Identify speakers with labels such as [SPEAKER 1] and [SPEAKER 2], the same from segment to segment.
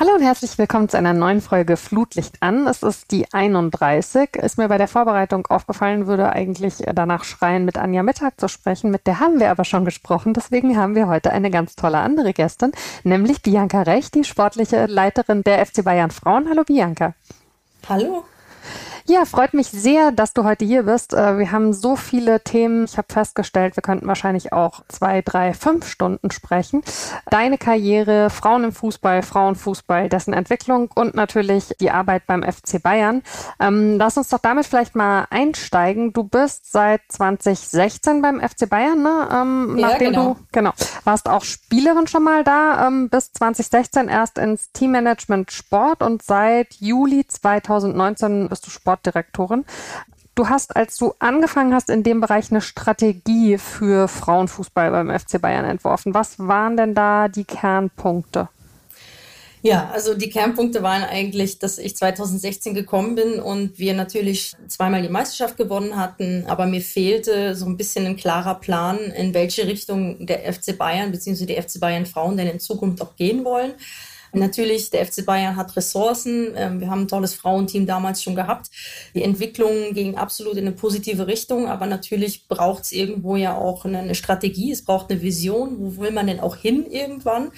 [SPEAKER 1] Hallo und herzlich willkommen zu einer neuen Folge Flutlicht an. Es ist die 31. Ist mir bei der Vorbereitung aufgefallen, würde eigentlich danach schreien, mit Anja Mittag zu sprechen. Mit der haben wir aber schon gesprochen. Deswegen haben wir heute eine ganz tolle andere Gästin, nämlich Bianca Recht, die sportliche Leiterin der FC Bayern Frauen. Hallo Bianca.
[SPEAKER 2] Hallo.
[SPEAKER 1] Ja, freut mich sehr, dass du heute hier bist. Äh, wir haben so viele Themen. Ich habe festgestellt, wir könnten wahrscheinlich auch zwei, drei, fünf Stunden sprechen. Deine Karriere, Frauen im Fußball, Frauenfußball, dessen Entwicklung und natürlich die Arbeit beim FC Bayern. Ähm, lass uns doch damit vielleicht mal einsteigen. Du bist seit 2016 beim FC Bayern, ne? Ähm,
[SPEAKER 2] ja, nachdem genau.
[SPEAKER 1] du genau warst auch Spielerin schon mal da, ähm, bis 2016 erst ins Teammanagement Sport und seit Juli 2019 bist du Sport Sportdirektorin. Du hast, als du angefangen hast, in dem Bereich eine Strategie für Frauenfußball beim FC Bayern entworfen. Was waren denn da die Kernpunkte?
[SPEAKER 2] Ja, also die Kernpunkte waren eigentlich, dass ich 2016 gekommen bin und wir natürlich zweimal die Meisterschaft gewonnen hatten, aber mir fehlte so ein bisschen ein klarer Plan, in welche Richtung der FC Bayern bzw. die FC Bayern Frauen denn in Zukunft auch gehen wollen. Natürlich, der FC Bayern hat Ressourcen. Ähm, wir haben ein tolles Frauenteam damals schon gehabt. Die Entwicklung ging absolut in eine positive Richtung, aber natürlich braucht es irgendwo ja auch eine Strategie. Es braucht eine Vision. Wo will man denn auch hin irgendwann?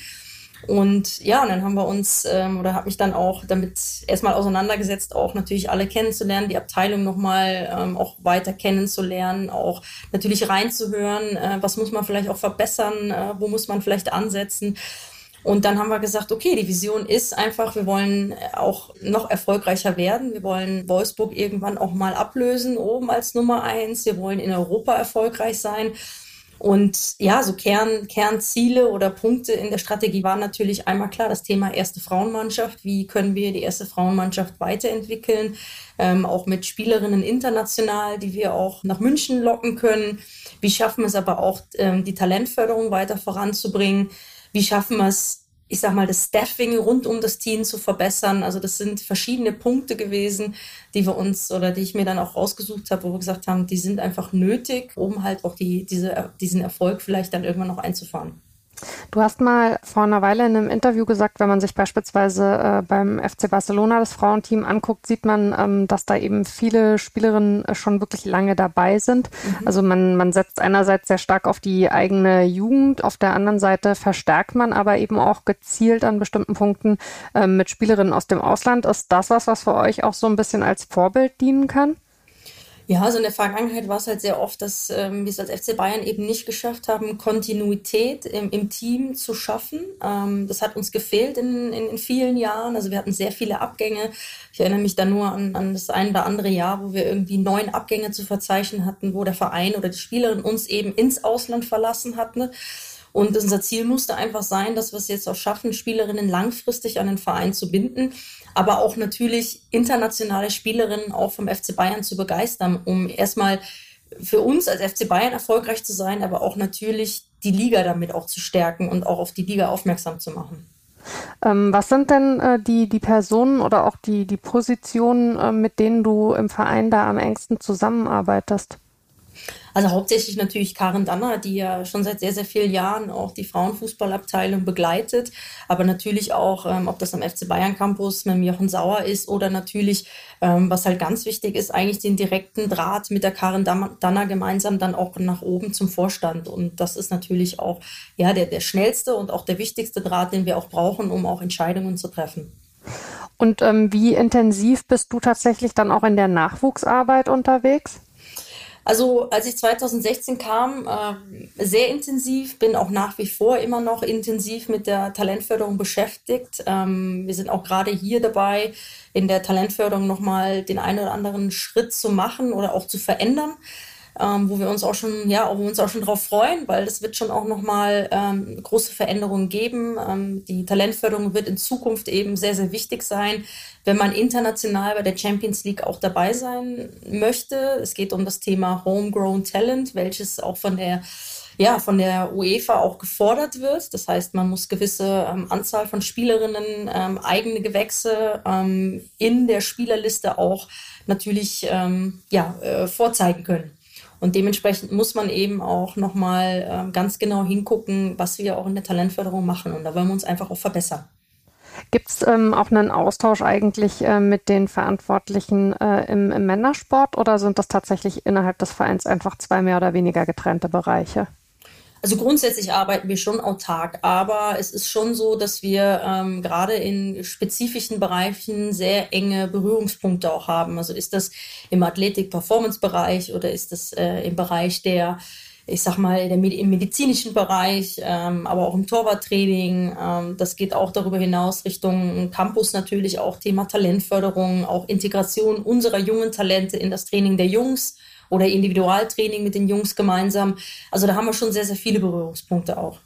[SPEAKER 2] Und ja, dann haben wir uns ähm, oder habe mich dann auch damit erstmal auseinandergesetzt, auch natürlich alle kennenzulernen, die Abteilung nochmal ähm, auch weiter kennenzulernen, auch natürlich reinzuhören, äh, was muss man vielleicht auch verbessern, äh, wo muss man vielleicht ansetzen. Und dann haben wir gesagt, okay, die Vision ist einfach, wir wollen auch noch erfolgreicher werden. Wir wollen Wolfsburg irgendwann auch mal ablösen, oben als Nummer eins. Wir wollen in Europa erfolgreich sein. Und ja, so Kern, Kernziele oder Punkte in der Strategie waren natürlich einmal klar das Thema erste Frauenmannschaft. Wie können wir die erste Frauenmannschaft weiterentwickeln? Ähm, auch mit Spielerinnen international, die wir auch nach München locken können. Wie schaffen wir es aber auch, ähm, die Talentförderung weiter voranzubringen? Wie schaffen wir es, ich sag mal, das Staffing rund um das Team zu verbessern? Also das sind verschiedene Punkte gewesen, die wir uns oder die ich mir dann auch rausgesucht habe, wo wir gesagt haben, die sind einfach nötig, um halt auch die, diese, diesen Erfolg vielleicht dann irgendwann noch einzufahren.
[SPEAKER 1] Du hast mal vor einer Weile in einem Interview gesagt, wenn man sich beispielsweise äh, beim FC Barcelona das Frauenteam anguckt, sieht man, ähm, dass da eben viele Spielerinnen äh, schon wirklich lange dabei sind. Mhm. Also man, man setzt einerseits sehr stark auf die eigene Jugend, auf der anderen Seite verstärkt man aber eben auch gezielt an bestimmten Punkten äh, mit Spielerinnen aus dem Ausland. Ist das was, was für euch auch so ein bisschen als Vorbild dienen kann?
[SPEAKER 2] Ja, also in der Vergangenheit war es halt sehr oft, dass ähm, wir es als FC Bayern eben nicht geschafft haben, Kontinuität im, im Team zu schaffen. Ähm, das hat uns gefehlt in, in, in, vielen Jahren. Also wir hatten sehr viele Abgänge. Ich erinnere mich da nur an, an das ein oder andere Jahr, wo wir irgendwie neun Abgänge zu verzeichnen hatten, wo der Verein oder die Spielerin uns eben ins Ausland verlassen hatten. Und unser Ziel musste einfach sein, dass wir es jetzt auch schaffen, Spielerinnen langfristig an den Verein zu binden, aber auch natürlich internationale Spielerinnen auch vom FC Bayern zu begeistern, um erstmal für uns als FC Bayern erfolgreich zu sein, aber auch natürlich die Liga damit auch zu stärken und auch auf die Liga aufmerksam zu machen.
[SPEAKER 1] Ähm, was sind denn äh, die, die Personen oder auch die, die Positionen, äh, mit denen du im Verein da am engsten zusammenarbeitest?
[SPEAKER 2] Also hauptsächlich natürlich Karen Danner, die ja schon seit sehr, sehr vielen Jahren auch die Frauenfußballabteilung begleitet. Aber natürlich auch, ähm, ob das am FC Bayern Campus mit Jochen Sauer ist oder natürlich, ähm, was halt ganz wichtig ist, eigentlich den direkten Draht mit der Karen Danner gemeinsam dann auch nach oben zum Vorstand. Und das ist natürlich auch ja, der, der schnellste und auch der wichtigste Draht, den wir auch brauchen, um auch Entscheidungen zu treffen.
[SPEAKER 1] Und ähm, wie intensiv bist du tatsächlich dann auch in der Nachwuchsarbeit unterwegs?
[SPEAKER 2] Also als ich 2016 kam, äh, sehr intensiv, bin auch nach wie vor immer noch intensiv mit der Talentförderung beschäftigt. Ähm, wir sind auch gerade hier dabei, in der Talentförderung nochmal den einen oder anderen Schritt zu machen oder auch zu verändern ähm, wo wir uns auch schon, ja, wo wir uns auch schon drauf freuen, weil es wird schon auch nochmal ähm, große Veränderungen geben. Ähm, die Talentförderung wird in Zukunft eben sehr, sehr wichtig sein, wenn man international bei der Champions League auch dabei sein möchte. Es geht um das Thema Homegrown Talent, welches auch von der ja, von der UEFA auch gefordert wird. Das heißt, man muss gewisse ähm, Anzahl von Spielerinnen, ähm, eigene Gewächse ähm, in der Spielerliste auch natürlich ähm, ja, äh, vorzeigen können. Und dementsprechend muss man eben auch nochmal äh, ganz genau hingucken, was wir auch in der Talentförderung machen. Und da wollen wir uns einfach auch verbessern.
[SPEAKER 1] Gibt es ähm, auch einen Austausch eigentlich äh, mit den Verantwortlichen äh, im, im Männersport oder sind das tatsächlich innerhalb des Vereins einfach zwei mehr oder weniger getrennte Bereiche?
[SPEAKER 2] Also grundsätzlich arbeiten wir schon autark, aber es ist schon so, dass wir ähm, gerade in spezifischen Bereichen sehr enge Berührungspunkte auch haben. Also ist das im Athletik-Performance-Bereich oder ist das äh, im Bereich der ich sag mal, im medizinischen Bereich, ähm, aber auch im Torwarttraining. Ähm, das geht auch darüber hinaus Richtung Campus natürlich, auch Thema Talentförderung, auch Integration unserer jungen Talente in das Training der Jungs oder Individualtraining mit den Jungs gemeinsam. Also da haben wir schon sehr, sehr viele Berührungspunkte auch.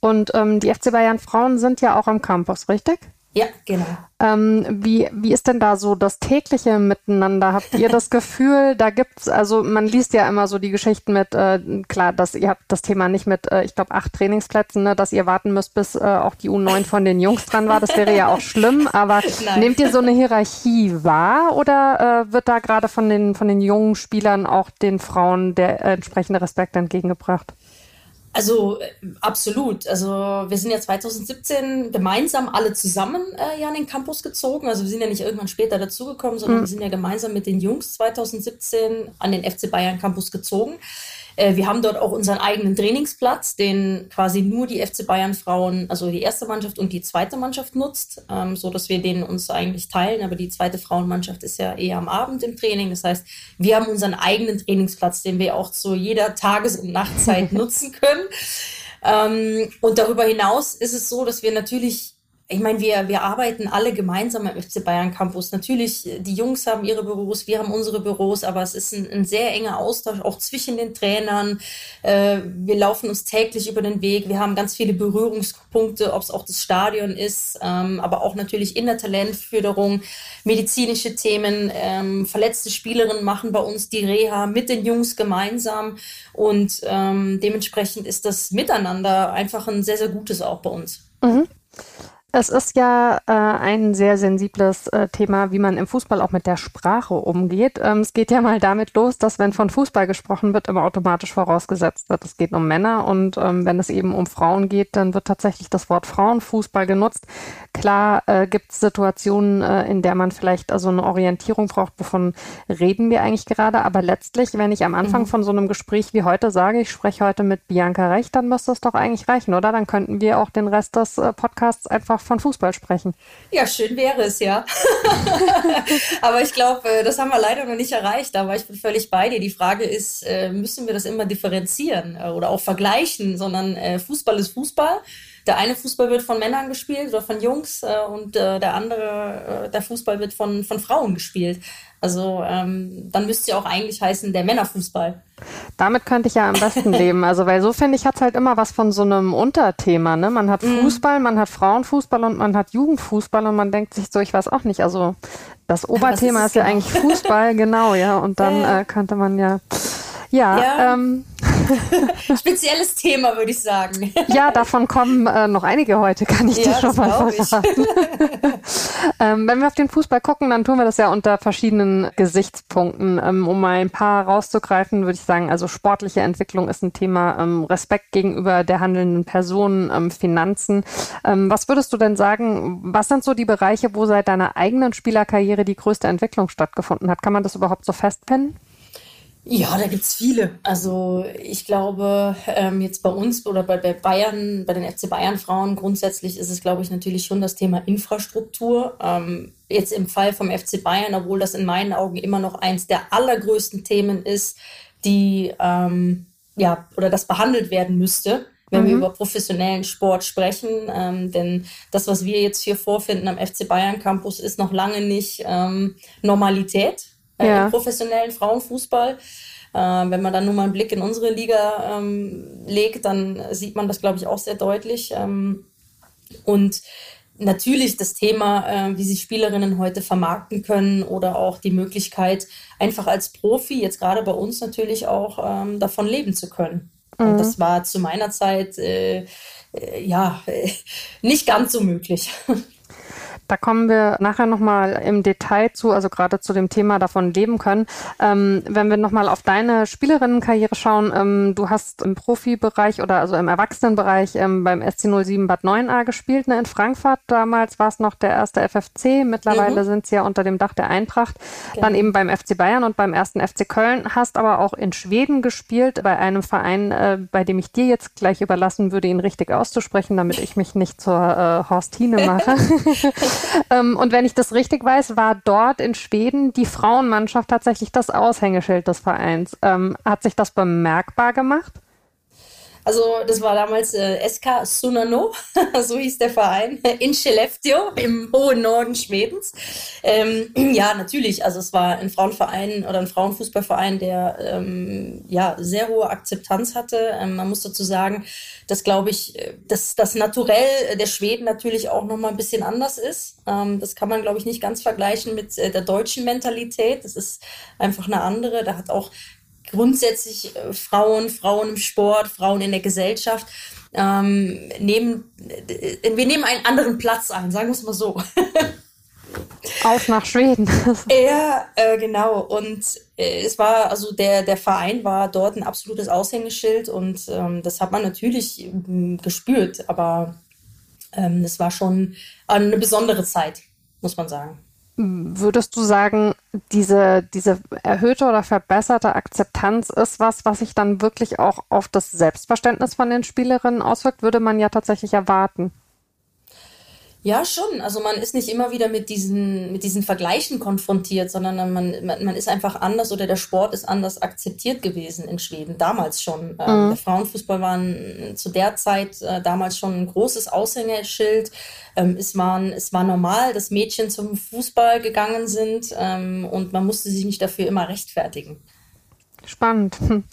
[SPEAKER 1] Und ähm, die FC Bayern Frauen sind ja auch am Campus, richtig?
[SPEAKER 2] Ja, genau.
[SPEAKER 1] Ähm, wie, wie ist denn da so das tägliche Miteinander? Habt ihr das Gefühl, da gibt's, also man liest ja immer so die Geschichten mit, äh, klar, dass ihr habt das Thema nicht mit, äh, ich glaube, acht Trainingsplätzen, ne, dass ihr warten müsst, bis äh, auch die U9 von den Jungs dran war. Das wäre ja auch schlimm, aber Nein. nehmt ihr so eine Hierarchie wahr oder äh, wird da gerade von den, von den jungen Spielern auch den Frauen der äh, entsprechende Respekt entgegengebracht?
[SPEAKER 2] Also äh, absolut. Also wir sind ja 2017 gemeinsam alle zusammen äh, ja an den Campus gezogen. Also wir sind ja nicht irgendwann später dazugekommen, sondern mhm. wir sind ja gemeinsam mit den Jungs 2017 an den FC Bayern Campus gezogen. Äh, wir haben dort auch unseren eigenen Trainingsplatz, den quasi nur die FC Bayern Frauen, also die erste Mannschaft und die zweite Mannschaft nutzt, ähm, so dass wir den uns eigentlich teilen. Aber die zweite Frauenmannschaft ist ja eher am Abend im Training. Das heißt, wir haben unseren eigenen Trainingsplatz, den wir auch zu jeder Tages- und Nachtzeit nutzen können. Ähm, und darüber hinaus ist es so, dass wir natürlich ich meine, wir, wir arbeiten alle gemeinsam im FC Bayern Campus. Natürlich, die Jungs haben ihre Büros, wir haben unsere Büros, aber es ist ein, ein sehr enger Austausch auch zwischen den Trainern. Äh, wir laufen uns täglich über den Weg. Wir haben ganz viele Berührungspunkte, ob es auch das Stadion ist, ähm, aber auch natürlich in der Talentförderung, medizinische Themen. Ähm, verletzte Spielerinnen machen bei uns die Reha mit den Jungs gemeinsam und ähm, dementsprechend ist das Miteinander einfach ein sehr, sehr gutes auch bei uns. Mhm.
[SPEAKER 1] Es ist ja äh, ein sehr sensibles äh, Thema, wie man im Fußball auch mit der Sprache umgeht. Ähm, es geht ja mal damit los, dass wenn von Fußball gesprochen wird, immer automatisch vorausgesetzt wird, es geht um Männer und ähm, wenn es eben um Frauen geht, dann wird tatsächlich das Wort Frauenfußball genutzt. Klar äh, gibt es Situationen, äh, in der man vielleicht also eine Orientierung braucht, wovon reden wir eigentlich gerade, aber letztlich, wenn ich am Anfang mhm. von so einem Gespräch wie heute sage, ich spreche heute mit Bianca Recht, dann müsste es doch eigentlich reichen, oder? Dann könnten wir auch den Rest des äh, Podcasts einfach einfach von Fußball sprechen.
[SPEAKER 2] Ja, schön wäre es, ja. Aber ich glaube, äh, das haben wir leider noch nicht erreicht. Aber ich bin völlig bei dir. Die Frage ist, äh, müssen wir das immer differenzieren äh, oder auch vergleichen, sondern Fußball ist Fußball. Der eine Fußball wird von Männern gespielt oder von Jungs und der andere, der Fußball wird von, von Frauen gespielt. Also ähm, dann müsste ja auch eigentlich heißen der Männerfußball.
[SPEAKER 1] Damit könnte ich ja am besten leben. Also weil so finde ich hat halt immer was von so einem Unterthema. Ne? Man hat mhm. Fußball, man hat Frauenfußball und man hat Jugendfußball und man denkt sich so, ich weiß auch nicht. Also das Oberthema ist, ist, ja genau? eigentlich Fußball, genau, ja. Und dann äh, könnte man ja ja, ja. Ähm,
[SPEAKER 2] spezielles Thema, würde ich sagen.
[SPEAKER 1] ja, davon kommen äh, noch einige heute, kann ich ja, dir schon mal verraten. ähm, wenn wir auf den Fußball gucken, dann tun wir das ja unter verschiedenen Gesichtspunkten. Ähm, um mal ein paar rauszugreifen, würde ich sagen, also sportliche Entwicklung ist ein Thema, ähm, Respekt gegenüber der handelnden Person, ähm, Finanzen. Ähm, was würdest du denn sagen, was sind so die Bereiche, wo seit deiner eigenen Spielerkarriere die größte Entwicklung stattgefunden hat? Kann man das überhaupt so festpinnen?
[SPEAKER 2] Ja, da gibt's viele. Also ich glaube, ähm, jetzt bei uns oder bei, bei Bayern, bei den FC Bayern Frauen grundsätzlich ist es, glaube ich, natürlich schon das Thema Infrastruktur. Ähm, jetzt im Fall vom FC Bayern, obwohl das in meinen Augen immer noch eins der allergrößten Themen ist, die ähm, ja oder das behandelt werden müsste wenn mhm. wir über professionellen Sport sprechen. Ähm, denn das, was wir jetzt hier vorfinden am FC Bayern Campus, ist noch lange nicht ähm, Normalität ja. im professionellen Frauenfußball. Äh, wenn man dann nur mal einen Blick in unsere Liga ähm, legt, dann sieht man das, glaube ich, auch sehr deutlich. Ähm, und natürlich das Thema, äh, wie sich Spielerinnen heute vermarkten können oder auch die Möglichkeit, einfach als Profi, jetzt gerade bei uns natürlich auch, ähm, davon leben zu können. Mhm. Und das war zu meiner Zeit äh, äh ja nicht ganz so möglich.
[SPEAKER 1] Da kommen wir nachher nochmal im Detail zu, also gerade zu dem Thema davon leben können. Ähm, wenn wir nochmal auf deine Spielerinnenkarriere schauen, ähm, du hast im Profibereich oder also im Erwachsenenbereich ähm, beim SC 07 Bad 9a gespielt, ne, in Frankfurt. Damals war es noch der erste FFC, mittlerweile mhm. sind sie ja unter dem Dach der Eintracht. Genau. Dann eben beim FC Bayern und beim ersten FC Köln, hast aber auch in Schweden gespielt, bei einem Verein, äh, bei dem ich dir jetzt gleich überlassen würde, ihn richtig auszusprechen, damit ich mich nicht zur äh, Horstine mache. ähm, und wenn ich das richtig weiß, war dort in Schweden die Frauenmannschaft tatsächlich das Aushängeschild des Vereins. Ähm, hat sich das bemerkbar gemacht?
[SPEAKER 2] Also das war damals äh, SK Sunano, so hieß der Verein, in Skellefteå im hohen Norden Schwedens. Ähm, ja, natürlich, also es war ein Frauenverein oder ein Frauenfußballverein, der ähm, ja sehr hohe Akzeptanz hatte. Ähm, man muss dazu sagen, dass glaube ich, äh, dass das Naturell der Schweden natürlich auch nochmal ein bisschen anders ist. Ähm, das kann man glaube ich nicht ganz vergleichen mit äh, der deutschen Mentalität. Das ist einfach eine andere. Da hat auch grundsätzlich äh, Frauen, Frauen im Sport, Frauen in der Gesellschaft ähm, nehmen, äh, wir nehmen einen anderen Platz ein, sagen wir es mal so.
[SPEAKER 1] Auch nach Schweden.
[SPEAKER 2] ja, äh, genau. Und äh, es war, also der, der Verein war dort ein absolutes Aushängeschild und ähm, das hat man natürlich ähm, gespürt, aber ähm, das war schon eine besondere Zeit, muss man sagen.
[SPEAKER 1] Würdest du sagen, diese, diese erhöhte oder verbesserte Akzeptanz ist was, was sich dann wirklich auch auf das Selbstverständnis von den Spielerinnen auswirkt? Würde man ja tatsächlich erwarten.
[SPEAKER 2] Ja, schon. Also man ist nicht immer wieder mit diesen, mit diesen Vergleichen konfrontiert, sondern man, man, man ist einfach anders oder der Sport ist anders akzeptiert gewesen in Schweden, damals schon. Ähm, mhm. der Frauenfußball war ein, zu der Zeit äh, damals schon ein großes Aushängeschild. Ähm, es, waren, es war normal, dass Mädchen zum Fußball gegangen sind ähm, und man musste sich nicht dafür immer rechtfertigen.
[SPEAKER 1] Spannend.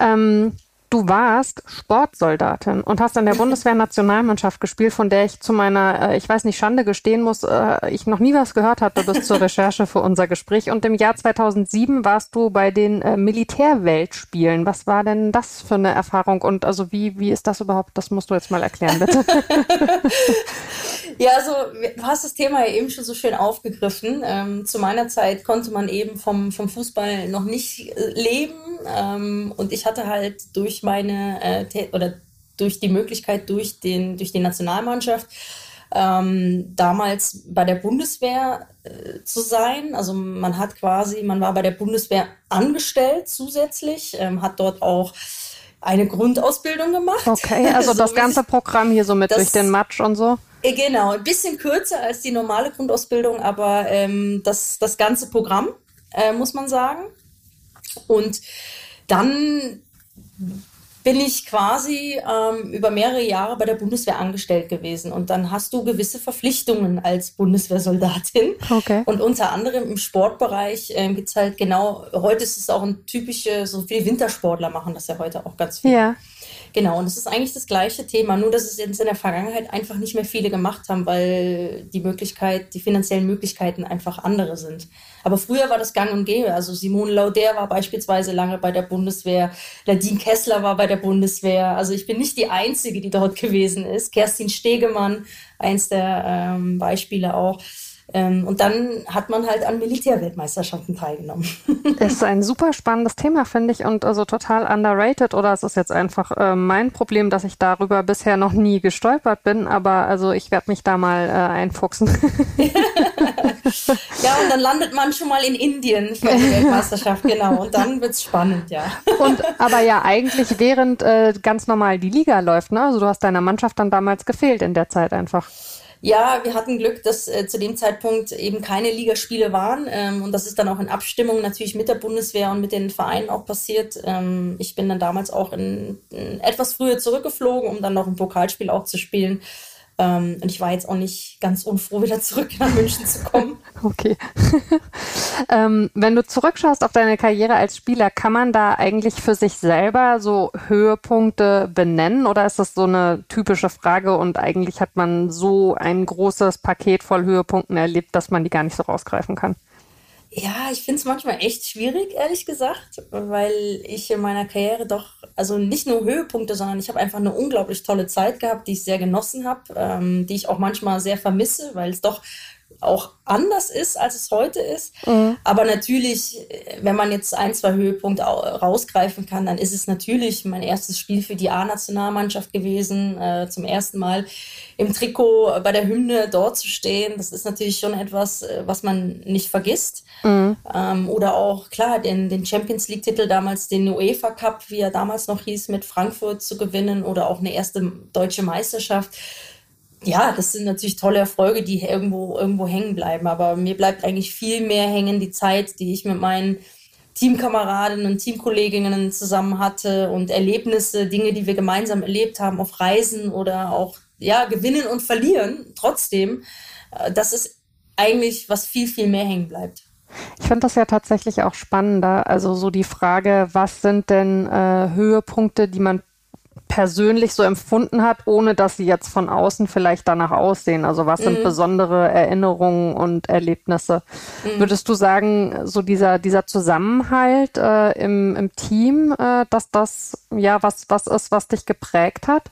[SPEAKER 1] Ähm, Du warst Sportsoldatin und hast in der Bundeswehr-Nationalmannschaft gespielt, von der ich zu meiner, äh, ich weiß nicht, Schande gestehen muss, äh, ich noch nie was gehört hatte bis zur Recherche für unser Gespräch. Und im Jahr 2007 warst du bei den äh, Militärweltspielen. Was war denn das für eine Erfahrung und also wie, wie ist das überhaupt? Das musst du jetzt mal erklären, bitte.
[SPEAKER 2] ja, also du hast das Thema ja eben schon so schön aufgegriffen. Ähm, zu meiner Zeit konnte man eben vom, vom Fußball noch nicht leben ähm, und ich hatte halt durch durch meine äh, oder durch die Möglichkeit durch den durch die Nationalmannschaft ähm, damals bei der Bundeswehr äh, zu sein. Also man hat quasi, man war bei der Bundeswehr angestellt zusätzlich, ähm, hat dort auch eine Grundausbildung gemacht.
[SPEAKER 1] Okay, also so das ganze Programm hier so mit das, durch den Matsch und so.
[SPEAKER 2] Äh, genau, ein bisschen kürzer als die normale Grundausbildung, aber ähm, das, das ganze Programm, äh, muss man sagen. Und dann bin ich quasi ähm, über mehrere Jahre bei der Bundeswehr angestellt gewesen. Und dann hast du gewisse Verpflichtungen als Bundeswehrsoldatin. Okay. Und unter anderem im Sportbereich ähm, gibt es halt genau, heute ist es auch ein typische, so viele Wintersportler machen das ja heute auch ganz viel. Ja. Genau, und es ist eigentlich das gleiche Thema, nur dass es jetzt in der Vergangenheit einfach nicht mehr viele gemacht haben, weil die Möglichkeit, die finanziellen Möglichkeiten einfach andere sind. Aber früher war das gang und gäbe. Also Simone Lauder war beispielsweise lange bei der Bundeswehr, Nadine Kessler war bei der Bundeswehr. Also ich bin nicht die Einzige, die dort gewesen ist. Kerstin Stegemann, eins der ähm, Beispiele auch. Ähm, und dann hat man halt an Militärweltmeisterschaften teilgenommen.
[SPEAKER 1] Das ist ein super spannendes Thema, finde ich, und also total underrated. Oder es ist jetzt einfach äh, mein Problem, dass ich darüber bisher noch nie gestolpert bin. Aber also ich werde mich da mal äh, einfuchsen.
[SPEAKER 2] ja, und dann landet man schon mal in Indien für die Weltmeisterschaft, genau. Und dann wird es spannend, ja.
[SPEAKER 1] Und aber ja, eigentlich während äh, ganz normal die Liga läuft, ne? Also du hast deiner Mannschaft dann damals gefehlt in der Zeit einfach.
[SPEAKER 2] Ja, wir hatten Glück, dass äh, zu dem Zeitpunkt eben keine Ligaspiele waren. Ähm, und das ist dann auch in Abstimmung natürlich mit der Bundeswehr und mit den Vereinen auch passiert. Ähm, ich bin dann damals auch in, in etwas früher zurückgeflogen, um dann noch ein Pokalspiel auch zu spielen. Ähm, und ich war jetzt auch nicht ganz unfroh, wieder zurück nach München zu kommen.
[SPEAKER 1] Okay. ähm, wenn du zurückschaust auf deine Karriere als Spieler, kann man da eigentlich für sich selber so Höhepunkte benennen oder ist das so eine typische Frage und eigentlich hat man so ein großes Paket voll Höhepunkten erlebt, dass man die gar nicht so rausgreifen kann?
[SPEAKER 2] Ja, ich finde es manchmal echt schwierig, ehrlich gesagt, weil ich in meiner Karriere doch, also nicht nur Höhepunkte, sondern ich habe einfach eine unglaublich tolle Zeit gehabt, die ich sehr genossen habe, ähm, die ich auch manchmal sehr vermisse, weil es doch auch anders ist, als es heute ist. Mhm. Aber natürlich, wenn man jetzt ein, zwei Höhepunkte rausgreifen kann, dann ist es natürlich mein erstes Spiel für die A-Nationalmannschaft gewesen, äh, zum ersten Mal im Trikot bei der Hymne dort zu stehen. Das ist natürlich schon etwas, äh, was man nicht vergisst. Mhm. Ähm, oder auch, klar, den, den Champions League-Titel damals, den UEFA Cup, wie er damals noch hieß, mit Frankfurt zu gewinnen oder auch eine erste deutsche Meisterschaft ja, das sind natürlich tolle Erfolge, die irgendwo, irgendwo hängen bleiben. Aber mir bleibt eigentlich viel mehr hängen die Zeit, die ich mit meinen Teamkameradinnen und Teamkolleginnen zusammen hatte und Erlebnisse, Dinge, die wir gemeinsam erlebt haben auf Reisen oder auch, ja, gewinnen und verlieren. Trotzdem, äh, das ist eigentlich, was viel, viel mehr hängen bleibt.
[SPEAKER 1] Ich finde das ja tatsächlich auch spannender. Also so die Frage, was sind denn äh, Höhepunkte, die man persönlich so empfunden hat, ohne dass sie jetzt von außen vielleicht danach aussehen? Also was mhm. sind besondere Erinnerungen und Erlebnisse? Mhm. Würdest du sagen, so dieser, dieser Zusammenhalt äh, im, im Team, äh, dass das ja was, was ist, was dich geprägt hat?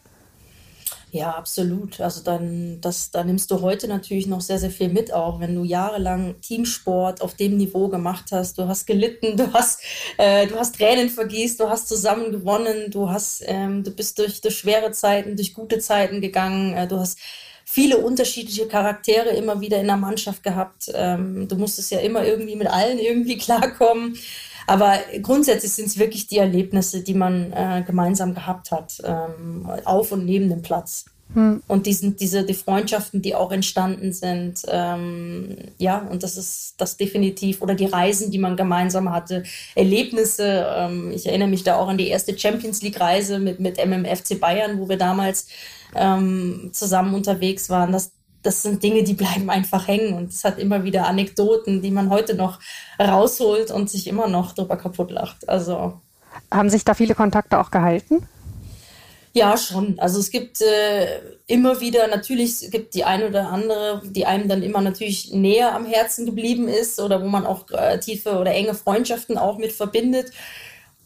[SPEAKER 2] Ja, absolut. Also dann, das, da nimmst du heute natürlich noch sehr, sehr viel mit, auch wenn du jahrelang Teamsport auf dem Niveau gemacht hast. Du hast gelitten, du hast, äh, du hast Tränen vergießt, du hast zusammen gewonnen, du hast, ähm, du bist durch, durch schwere Zeiten, durch gute Zeiten gegangen, äh, du hast viele unterschiedliche Charaktere immer wieder in der Mannschaft gehabt. Ähm, du musstest ja immer irgendwie mit allen irgendwie klarkommen. Aber grundsätzlich sind es wirklich die Erlebnisse, die man äh, gemeinsam gehabt hat, ähm, auf und neben dem Platz. Hm. Und diesen, diese, die Freundschaften, die auch entstanden sind, ähm, ja, und das ist das definitiv, oder die Reisen, die man gemeinsam hatte, Erlebnisse. Ähm, ich erinnere mich da auch an die erste Champions League-Reise mit, mit MMFC Bayern, wo wir damals ähm, zusammen unterwegs waren. Das, das sind Dinge, die bleiben einfach hängen und es hat immer wieder Anekdoten, die man heute noch rausholt und sich immer noch drüber kaputt lacht. Also
[SPEAKER 1] haben sich da viele Kontakte auch gehalten?
[SPEAKER 2] Ja, schon. Also es gibt äh, immer wieder, natürlich es gibt die eine oder andere, die einem dann immer natürlich näher am Herzen geblieben ist oder wo man auch äh, tiefe oder enge Freundschaften auch mit verbindet.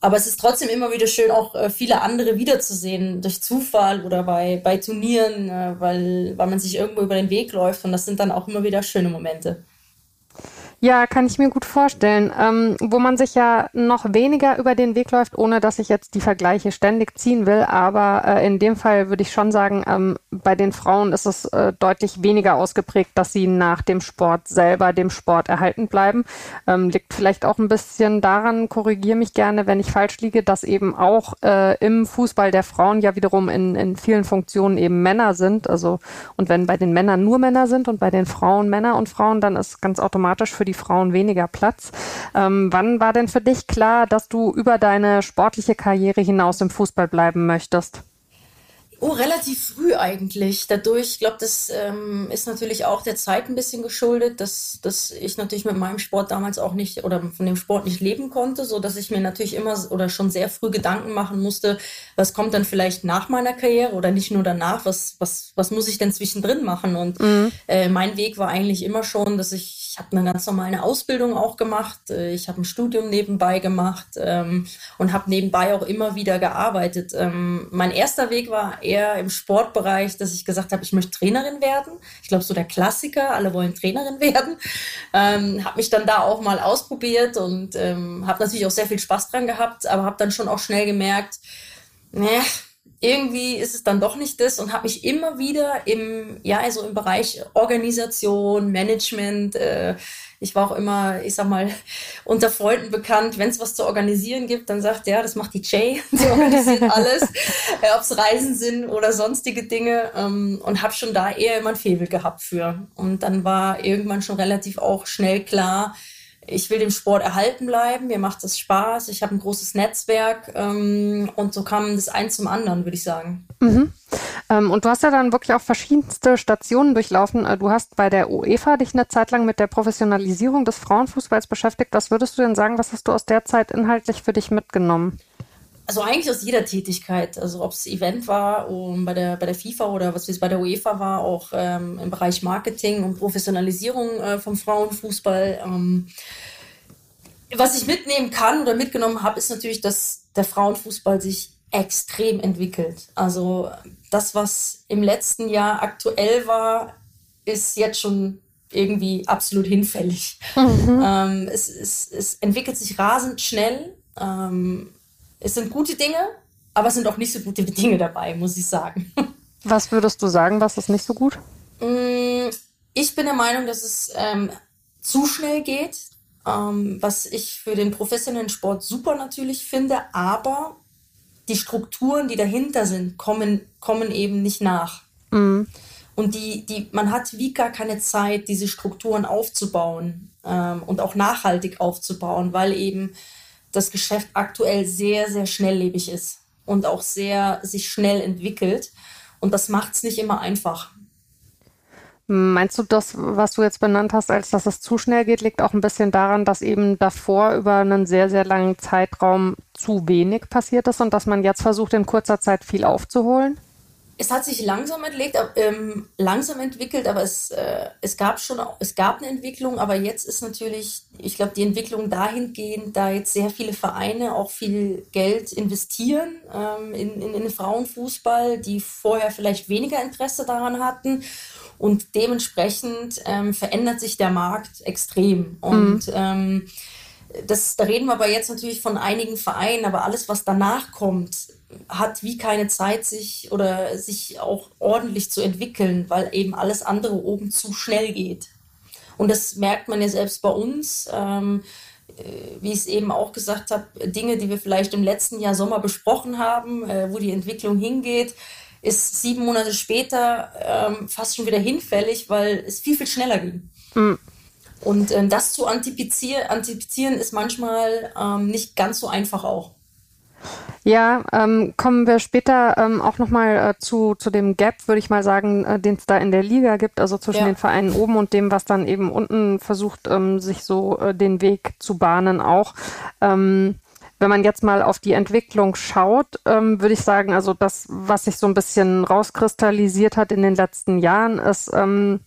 [SPEAKER 2] Aber es ist trotzdem immer wieder schön, auch äh, viele andere wiederzusehen, durch Zufall oder bei, bei Turnieren, äh, weil, weil man sich irgendwo über den Weg läuft. Und das sind dann auch immer wieder schöne Momente.
[SPEAKER 1] Ja, kann ich mir gut vorstellen. Ähm, wo man sich ja noch weniger über den Weg läuft, ohne dass ich jetzt die Vergleiche ständig ziehen will. Aber äh, in dem Fall würde ich schon sagen, ähm, bei den Frauen ist es äh, deutlich weniger ausgeprägt, dass sie nach dem Sport selber dem Sport erhalten bleiben. Ähm, liegt vielleicht auch ein bisschen daran, korrigiere mich gerne, wenn ich falsch liege, dass eben auch äh, im Fußball der Frauen ja wiederum in, in vielen Funktionen eben Männer sind. Also, und wenn bei den Männern nur Männer sind und bei den Frauen Männer und Frauen, dann ist ganz automatisch für die die Frauen weniger Platz. Ähm, wann war denn für dich klar, dass du über deine sportliche Karriere hinaus im Fußball bleiben möchtest?
[SPEAKER 2] Oh, relativ früh eigentlich. Dadurch, ich glaube, das ähm, ist natürlich auch der Zeit ein bisschen geschuldet, dass, dass ich natürlich mit meinem Sport damals auch nicht oder von dem Sport nicht leben konnte, so dass ich mir natürlich immer oder schon sehr früh Gedanken machen musste, was kommt dann vielleicht nach meiner Karriere oder nicht nur danach, was, was, was muss ich denn zwischendrin machen? Und mhm. äh, mein Weg war eigentlich immer schon, dass ich ich habe eine ganz normale Ausbildung auch gemacht. Äh, ich habe ein Studium nebenbei gemacht ähm, und habe nebenbei auch immer wieder gearbeitet. Ähm, mein erster Weg war eher im Sportbereich, dass ich gesagt habe, ich möchte Trainerin werden. Ich glaube, so der Klassiker, alle wollen Trainerin werden. Ähm, habe mich dann da auch mal ausprobiert und ähm, habe natürlich auch sehr viel Spaß dran gehabt, aber habe dann schon auch schnell gemerkt, ne, irgendwie ist es dann doch nicht das und habe mich immer wieder im, ja, also im Bereich Organisation, Management, äh, ich war auch immer, ich sag mal, unter Freunden bekannt, wenn es was zu organisieren gibt, dann sagt ja, das macht die Jay, die organisiert alles, äh, ob es Reisen sind oder sonstige Dinge ähm, und habe schon da eher immer ein Febel gehabt für. Und dann war irgendwann schon relativ auch schnell klar, ich will dem Sport erhalten bleiben, mir macht das Spaß, ich habe ein großes Netzwerk ähm, und so kam das eins zum anderen, würde ich sagen.
[SPEAKER 1] Mhm. Ähm, und du hast ja dann wirklich auch verschiedenste Stationen durchlaufen. Äh, du hast bei der UEFA dich eine Zeit lang mit der Professionalisierung des Frauenfußballs beschäftigt. Was würdest du denn sagen, was hast du aus der Zeit inhaltlich für dich mitgenommen?
[SPEAKER 2] Also eigentlich aus jeder Tätigkeit, also ob es Event war um, bei, der, bei der FIFA oder was es bei der UEFA war, auch ähm, im Bereich Marketing und Professionalisierung äh, vom Frauenfußball. Ähm, was ich mitnehmen kann oder mitgenommen habe, ist natürlich, dass der Frauenfußball sich extrem entwickelt. Also das, was im letzten Jahr aktuell war, ist jetzt schon irgendwie absolut hinfällig. Mhm. Ähm, es, es, es entwickelt sich rasend schnell. Ähm, es sind gute Dinge, aber es sind auch nicht so gute Dinge dabei, muss ich sagen.
[SPEAKER 1] Was würdest du sagen, was ist nicht so gut?
[SPEAKER 2] Mm, ich bin der Meinung, dass es ähm, zu schnell geht, ähm, was ich für den professionellen Sport super natürlich finde, aber die Strukturen, die dahinter sind, kommen, kommen eben nicht nach. Mhm. Und die, die, man hat wie gar keine Zeit, diese Strukturen aufzubauen ähm, und auch nachhaltig aufzubauen, weil eben das Geschäft aktuell sehr, sehr schnelllebig ist und auch sehr sich schnell entwickelt. Und das macht es nicht immer einfach.
[SPEAKER 1] Meinst du, das, was du jetzt benannt hast, als dass es zu schnell geht, liegt auch ein bisschen daran, dass eben davor über einen sehr, sehr langen Zeitraum zu wenig passiert ist und dass man jetzt versucht, in kurzer Zeit viel aufzuholen?
[SPEAKER 2] Es hat sich langsam entlegt, ähm, langsam entwickelt, aber es, äh, es gab schon, es gab eine Entwicklung, aber jetzt ist natürlich, ich glaube, die Entwicklung dahingehend, da jetzt sehr viele Vereine auch viel Geld investieren ähm, in, in, in den Frauenfußball, die vorher vielleicht weniger Interesse daran hatten und dementsprechend ähm, verändert sich der Markt extrem. Und mhm. ähm, das, da reden wir aber jetzt natürlich von einigen Vereinen, aber alles, was danach kommt, hat wie keine Zeit, sich oder sich auch ordentlich zu entwickeln, weil eben alles andere oben zu schnell geht. Und das merkt man ja selbst bei uns. Ähm, äh, wie ich es eben auch gesagt habe, Dinge, die wir vielleicht im letzten Jahr Sommer besprochen haben, äh, wo die Entwicklung hingeht, ist sieben Monate später ähm, fast schon wieder hinfällig, weil es viel, viel schneller ging. Mhm. Und ähm, das zu antizipieren, antizipieren ist manchmal ähm, nicht ganz so einfach auch.
[SPEAKER 1] Ja, ähm, kommen wir später ähm, auch nochmal äh, zu, zu dem Gap, würde ich mal sagen, äh, den es da in der Liga gibt, also zwischen ja. den Vereinen oben und dem, was dann eben unten versucht, ähm, sich so äh, den Weg zu bahnen auch. Ähm, wenn man jetzt mal auf die Entwicklung schaut, ähm, würde ich sagen, also das, was sich so ein bisschen rauskristallisiert hat in den letzten Jahren, ist, ähm,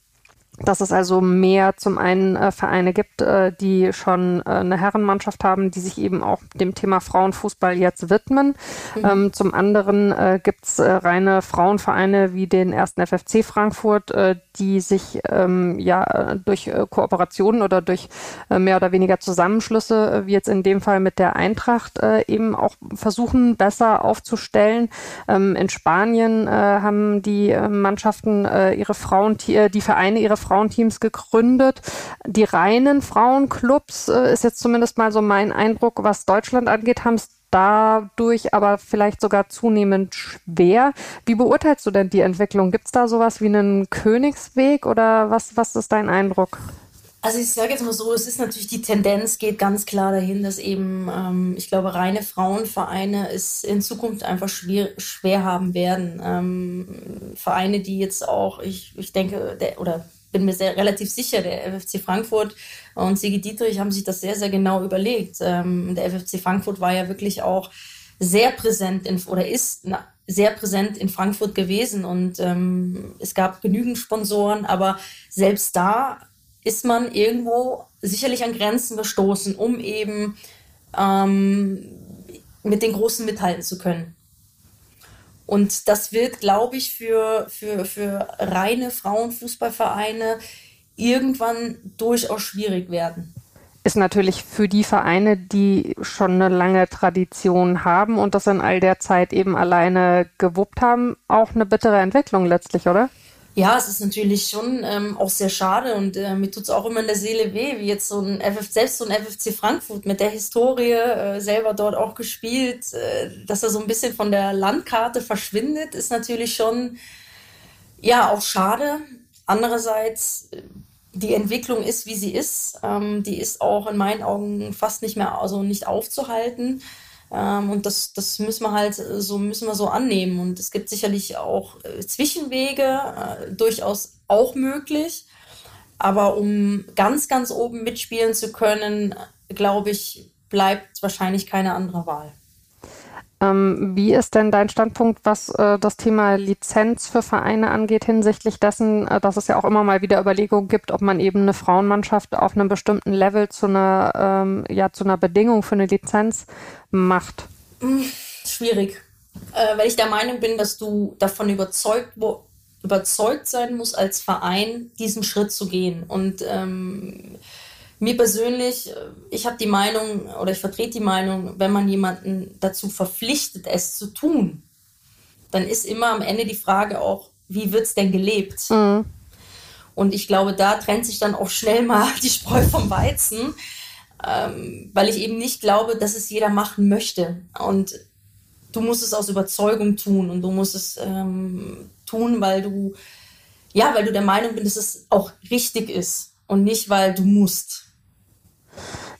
[SPEAKER 1] dass es also mehr zum einen äh, Vereine gibt, äh, die schon äh, eine Herrenmannschaft haben, die sich eben auch dem Thema Frauenfußball jetzt widmen. Mhm. Ähm, zum anderen äh, gibt es äh, reine Frauenvereine wie den ersten FFC Frankfurt, äh, die sich ähm, ja durch äh, Kooperationen oder durch mehr oder weniger Zusammenschlüsse, wie jetzt in dem Fall mit der Eintracht, eben auch versuchen, besser aufzustellen. Ähm, in Spanien haben die Mannschaften ihre Frauen, die Vereine ihre Frauenteams gegründet. Die reinen Frauenclubs äh, ist jetzt zumindest mal so mein Eindruck, was Deutschland angeht, haben es dadurch aber vielleicht sogar zunehmend schwer. Wie beurteilst du denn die Entwicklung? Gibt es da sowas wie einen Königsweg oder was, was ist dein Eindruck?
[SPEAKER 2] Also ich sage jetzt mal so, es ist natürlich die Tendenz geht ganz klar dahin, dass eben, ähm, ich glaube, reine Frauenvereine es in Zukunft einfach schwer, schwer haben werden. Ähm, Vereine, die jetzt auch, ich, ich denke, der, oder bin mir sehr relativ sicher, der FFC Frankfurt und Sigi Dietrich haben sich das sehr, sehr genau überlegt. Ähm, der FFC Frankfurt war ja wirklich auch sehr präsent in, oder ist na, sehr präsent in Frankfurt gewesen und ähm, es gab genügend Sponsoren, aber selbst da ist man irgendwo sicherlich an Grenzen gestoßen, um eben ähm, mit den Großen mithalten zu können. Und das wird, glaube ich, für, für, für reine Frauenfußballvereine irgendwann durchaus schwierig werden.
[SPEAKER 1] Ist natürlich für die Vereine, die schon eine lange Tradition haben und das in all der Zeit eben alleine gewuppt haben, auch eine bittere Entwicklung letztlich, oder?
[SPEAKER 2] Ja, es ist natürlich schon ähm, auch sehr schade und äh, mir tut es auch immer in der Seele weh, wie jetzt so ein FF, selbst so ein FFC Frankfurt mit der Historie äh, selber dort auch gespielt, äh, dass er so ein bisschen von der Landkarte verschwindet, ist natürlich schon ja auch schade. Andererseits, äh, die Entwicklung ist, wie sie ist. Ähm, die ist auch in meinen Augen fast nicht mehr, also nicht aufzuhalten. Ähm, und das, das müssen wir halt so, müssen wir so annehmen. Und es gibt sicherlich auch äh, Zwischenwege, äh, durchaus auch möglich. Aber um ganz, ganz oben mitspielen zu können, glaube ich, bleibt wahrscheinlich keine andere Wahl.
[SPEAKER 1] Ähm, wie ist denn dein Standpunkt, was äh, das Thema Lizenz für Vereine angeht, hinsichtlich dessen, äh, dass es ja auch immer mal wieder Überlegungen gibt, ob man eben eine Frauenmannschaft auf einem bestimmten Level zu einer, ähm, ja, zu einer Bedingung für eine Lizenz macht?
[SPEAKER 2] Hm, schwierig. Äh, weil ich der Meinung bin, dass du davon überzeugt überzeugt sein muss, als Verein diesen Schritt zu gehen. Und ähm, mir persönlich, äh, ich habe die Meinung oder ich vertrete die Meinung, wenn man jemanden dazu verpflichtet, es zu tun, dann ist immer am Ende die Frage auch, wie wird es denn gelebt? Mhm. Und ich glaube, da trennt sich dann auch schnell mal die Spreu vom Weizen, ähm, weil ich eben nicht glaube, dass es jeder machen möchte. Und du musst es aus Überzeugung tun und du musst es ähm, tun, weil du, ja, weil du der Meinung bist, dass es auch richtig ist und nicht, weil du musst.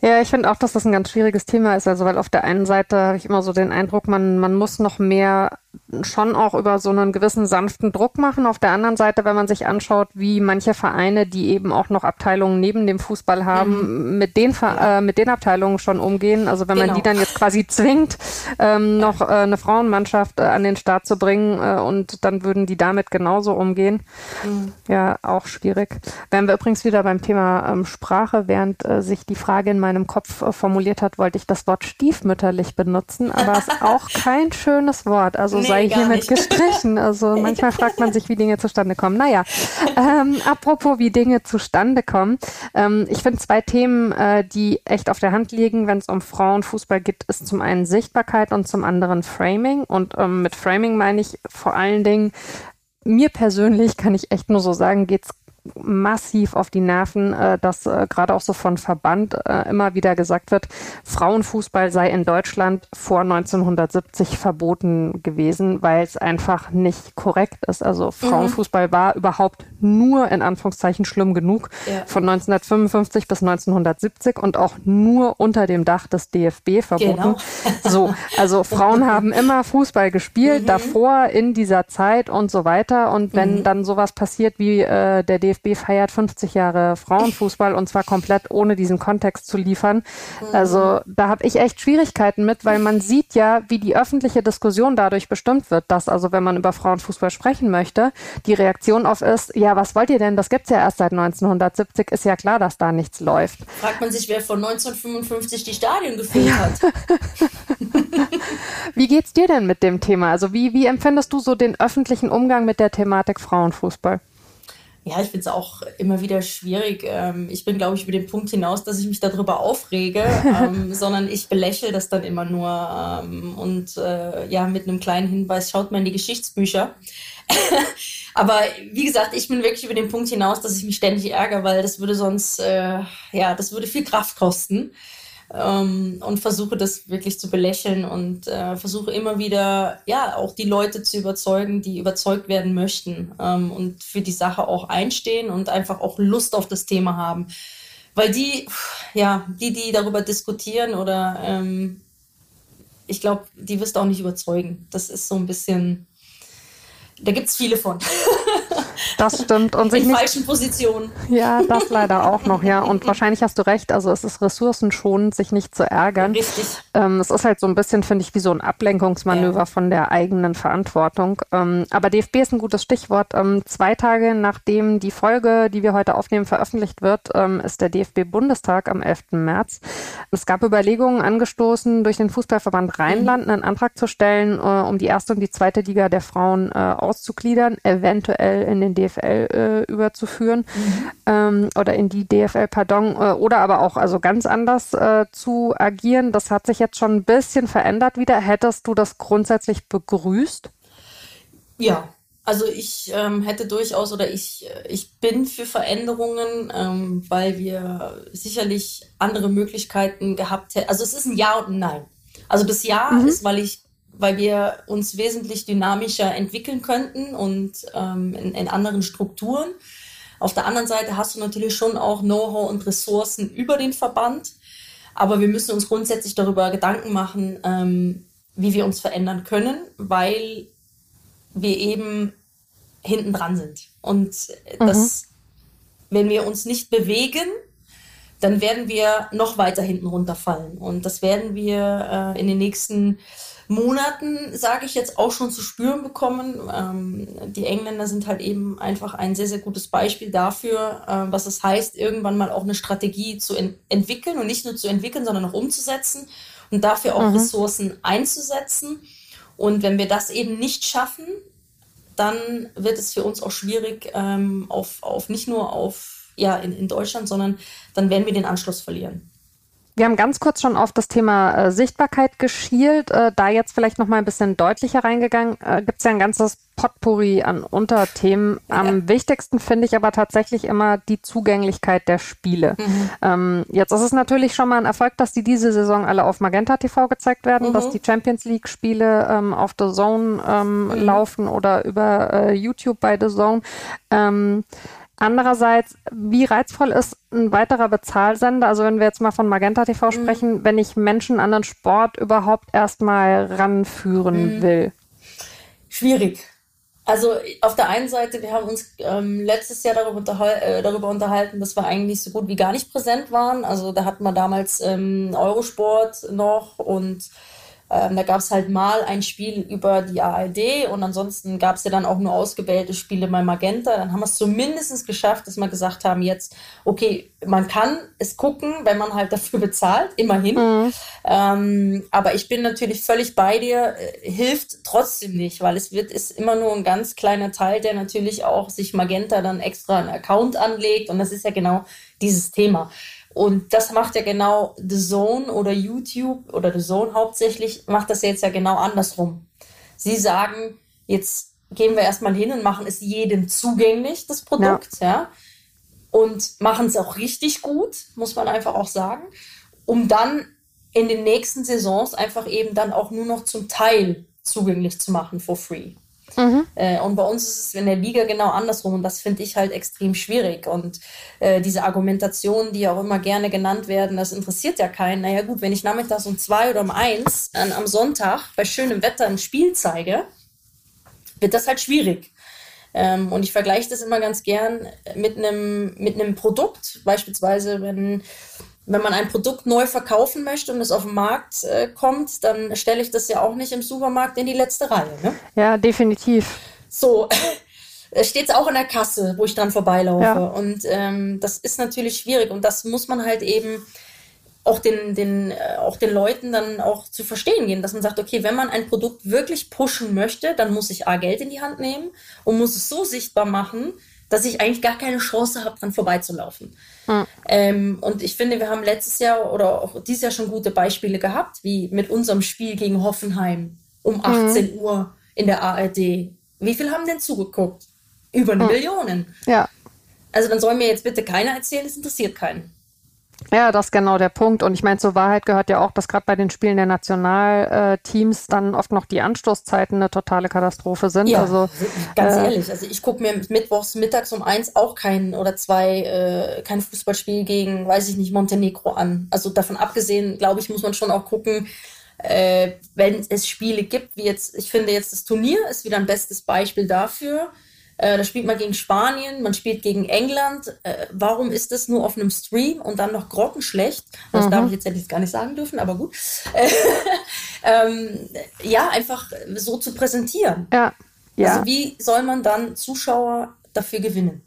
[SPEAKER 1] Ja, ich finde auch, dass das ein ganz schwieriges Thema ist. Also, weil auf der einen Seite habe ich immer so den Eindruck, man, man muss noch mehr schon auch über so einen gewissen sanften Druck machen. Auf der anderen Seite, wenn man sich anschaut, wie manche Vereine, die eben auch noch Abteilungen neben dem Fußball haben, mhm. mit, den, äh, mit den Abteilungen schon umgehen. Also wenn genau. man die dann jetzt quasi zwingt, ähm, noch äh, eine Frauenmannschaft äh, an den Start zu bringen äh, und dann würden die damit genauso umgehen. Mhm. Ja, auch schwierig. Wären wir übrigens wieder beim Thema ähm, Sprache, während äh, sich die Frage in meinem Kopf äh, formuliert hat, wollte ich das Wort stiefmütterlich benutzen, aber es ist auch kein schönes Wort. Also nee, sei hiermit gestrichen. Also manchmal fragt man sich, wie Dinge zustande kommen. Naja, ähm, apropos, wie Dinge zustande kommen. Ähm, ich finde zwei Themen, äh, die echt auf der Hand liegen, wenn es um Frauenfußball geht, ist zum einen Sichtbarkeit und zum anderen Framing. Und ähm, mit Framing meine ich vor allen Dingen, mir persönlich kann ich echt nur so sagen, geht's massiv auf die Nerven, äh, dass äh, gerade auch so von Verband äh, immer wieder gesagt wird, Frauenfußball sei in Deutschland vor 1970 verboten gewesen, weil es einfach nicht korrekt ist. Also mhm. Frauenfußball mhm. war überhaupt nur in Anführungszeichen schlimm genug ja. von 1955 bis 1970 und auch nur unter dem Dach des DFB verboten. Genau. so, also Frauen haben immer Fußball gespielt, mhm. davor in dieser Zeit und so weiter. Und wenn mhm. dann sowas passiert wie äh, der DFB DFB feiert 50 Jahre Frauenfußball und zwar komplett ohne diesen Kontext zu liefern. Mhm. Also da habe ich echt Schwierigkeiten mit, weil man sieht ja, wie die öffentliche Diskussion dadurch bestimmt wird, dass also wenn man über Frauenfußball sprechen möchte, die Reaktion auf ist, ja, was wollt ihr denn? Das gibt's ja erst seit 1970, ist ja klar, dass da nichts läuft.
[SPEAKER 2] Fragt man sich, wer von 1955 die Stadien gefüllt ja. hat.
[SPEAKER 1] wie geht's dir denn mit dem Thema? Also wie, wie empfindest du so den öffentlichen Umgang mit der Thematik Frauenfußball?
[SPEAKER 2] Ja, ich finde es auch immer wieder schwierig. Ähm, ich bin, glaube ich, über den Punkt hinaus, dass ich mich darüber aufrege, ähm, sondern ich belächle das dann immer nur. Ähm, und äh, ja, mit einem kleinen Hinweis, schaut mal in die Geschichtsbücher. Aber wie gesagt, ich bin wirklich über den Punkt hinaus, dass ich mich ständig ärgere, weil das würde sonst, äh, ja, das würde viel Kraft kosten ähm, und versuche das wirklich zu belächeln und äh, versuche immer wieder, ja, auch die Leute zu überzeugen, die überzeugt werden möchten ähm, und für die Sache auch einstehen und einfach auch Lust auf das Thema haben. Weil die, ja, die, die darüber diskutieren oder ähm, ich glaube, die wirst du auch nicht überzeugen. Das ist so ein bisschen, da gibt es viele von.
[SPEAKER 1] Das stimmt. Und sich
[SPEAKER 2] In nicht, falschen Positionen.
[SPEAKER 1] Ja, das leider auch noch, ja. Und wahrscheinlich hast du recht. Also es ist ressourcenschonend, sich nicht zu ärgern.
[SPEAKER 2] Richtig.
[SPEAKER 1] Ähm, es ist halt so ein bisschen, finde ich, wie so ein Ablenkungsmanöver ja. von der eigenen Verantwortung. Ähm, aber DFB ist ein gutes Stichwort. Ähm, zwei Tage nachdem die Folge, die wir heute aufnehmen, veröffentlicht wird, ähm, ist der DFB-Bundestag am 11. März. Es gab Überlegungen angestoßen, durch den Fußballverband Rheinland mhm. einen Antrag zu stellen, äh, um die erste und die zweite Liga der Frauen äh, auszugliedern, eventuell in den DFL äh, überzuführen mhm. ähm, oder in die DFL, pardon, äh, oder aber auch also ganz anders äh, zu agieren. Das hat sich jetzt schon ein bisschen verändert wieder. Hättest du das grundsätzlich begrüßt?
[SPEAKER 2] Ja, also ich ähm, hätte durchaus oder ich, ich bin für Veränderungen, ähm, weil wir sicherlich andere Möglichkeiten gehabt hätten. Also es ist ein Ja und ein Nein. Also das Ja mhm. ist, weil ich weil wir uns wesentlich dynamischer entwickeln könnten und ähm, in, in anderen Strukturen. Auf der anderen Seite hast du natürlich schon auch Know-how und Ressourcen über den Verband, aber wir müssen uns grundsätzlich darüber Gedanken machen, ähm, wie wir uns verändern können, weil wir eben hinten dran sind. Und das, mhm. wenn wir uns nicht bewegen, dann werden wir noch weiter hinten runterfallen. Und das werden wir äh, in den nächsten Monaten, sage ich jetzt, auch schon zu spüren bekommen. Ähm, die Engländer sind halt eben einfach ein sehr, sehr gutes Beispiel dafür, äh, was es heißt, irgendwann mal auch eine Strategie zu ent entwickeln und nicht nur zu entwickeln, sondern auch umzusetzen und dafür auch mhm. Ressourcen einzusetzen. Und wenn wir das eben nicht schaffen, dann wird es für uns auch schwierig, ähm, auf, auf nicht nur auf, ja, in, in Deutschland, sondern dann werden wir den Anschluss verlieren.
[SPEAKER 1] Wir haben ganz kurz schon auf das Thema äh, Sichtbarkeit geschielt. Äh, da jetzt vielleicht noch mal ein bisschen deutlicher reingegangen, äh, gibt es ja ein ganzes Potpourri an Unterthemen. Am ja. wichtigsten finde ich aber tatsächlich immer die Zugänglichkeit der Spiele. Mhm. Ähm, jetzt ist es natürlich schon mal ein Erfolg, dass die diese Saison alle auf Magenta TV gezeigt werden, mhm. dass die Champions League Spiele ähm, auf The Zone ähm, mhm. laufen oder über äh, YouTube bei The Zone. Andererseits, wie reizvoll ist ein weiterer Bezahlsender? Also wenn wir jetzt mal von Magenta TV mhm. sprechen, wenn ich Menschen an den Sport überhaupt erstmal ranführen mhm. will.
[SPEAKER 2] Schwierig. Also auf der einen Seite, wir haben uns ähm, letztes Jahr darüber, unterhal äh, darüber unterhalten, dass wir eigentlich so gut wie gar nicht präsent waren. Also da hatten wir damals ähm, Eurosport noch und ähm, da gab es halt mal ein Spiel über die ARD und ansonsten gab es ja dann auch nur ausgewählte Spiele bei Magenta. Dann haben wir es zumindest geschafft, dass wir gesagt haben, jetzt, okay, man kann es gucken, wenn man halt dafür bezahlt, immerhin. Mhm. Ähm, aber ich bin natürlich völlig bei dir, äh, hilft trotzdem nicht, weil es wird, ist immer nur ein ganz kleiner Teil, der natürlich auch sich Magenta dann extra einen Account anlegt und das ist ja genau dieses Thema. Und das macht ja genau The Zone oder YouTube oder The Zone hauptsächlich, macht das jetzt ja genau andersrum. Sie sagen, jetzt gehen wir erstmal hin und machen es jedem zugänglich, das Produkt, ja. ja und machen es auch richtig gut, muss man einfach auch sagen, um dann in den nächsten Saisons einfach eben dann auch nur noch zum Teil zugänglich zu machen for free. Mhm. Äh, und bei uns ist es in der Liga genau andersrum und das finde ich halt extrem schwierig. Und äh, diese Argumentationen, die auch immer gerne genannt werden, das interessiert ja keinen. Naja gut, wenn ich nachmittags um zwei oder um eins an, am Sonntag bei schönem Wetter ein Spiel zeige, wird das halt schwierig. Ähm, und ich vergleiche das immer ganz gern mit einem mit einem Produkt, beispielsweise wenn wenn man ein Produkt neu verkaufen möchte und es auf den Markt äh, kommt, dann stelle ich das ja auch nicht im Supermarkt in die letzte Reihe. Ne?
[SPEAKER 1] Ja, definitiv.
[SPEAKER 2] So, steht es auch in der Kasse, wo ich dran vorbeilaufe. Ja. Und ähm, das ist natürlich schwierig und das muss man halt eben auch den, den, äh, auch den Leuten dann auch zu verstehen gehen, dass man sagt, okay, wenn man ein Produkt wirklich pushen möchte, dann muss ich A, Geld in die Hand nehmen und muss es so sichtbar machen, dass ich eigentlich gar keine Chance habe, dran vorbeizulaufen. Mhm. Ähm, und ich finde, wir haben letztes Jahr oder auch dieses Jahr schon gute Beispiele gehabt, wie mit unserem Spiel gegen Hoffenheim um 18 mhm. Uhr in der ARD. Wie viel haben denn zugeguckt? Über eine mhm. Million.
[SPEAKER 1] Ja.
[SPEAKER 2] Also dann soll mir jetzt bitte keiner erzählen, es interessiert keinen.
[SPEAKER 1] Ja, das ist genau der Punkt. Und ich meine, zur Wahrheit gehört ja auch, dass gerade bei den Spielen der Nationalteams dann oft noch die Anstoßzeiten eine totale Katastrophe sind.
[SPEAKER 2] Ja, also ganz äh, ehrlich, also ich gucke mir mittwochs mittags um eins auch kein oder zwei äh, kein Fußballspiel gegen, weiß ich nicht, Montenegro an. Also davon abgesehen, glaube ich, muss man schon auch gucken, äh, wenn es Spiele gibt, wie jetzt, ich finde jetzt das Turnier ist wieder ein bestes Beispiel dafür äh, da spielt man gegen Spanien, man spielt gegen England. Äh, warum ist das nur auf einem Stream und dann noch grottenschlecht? Das mhm. darf ich jetzt ja gar nicht sagen dürfen, aber gut. ähm, ja, einfach so zu präsentieren.
[SPEAKER 1] Ja. ja.
[SPEAKER 2] Also wie soll man dann Zuschauer dafür gewinnen?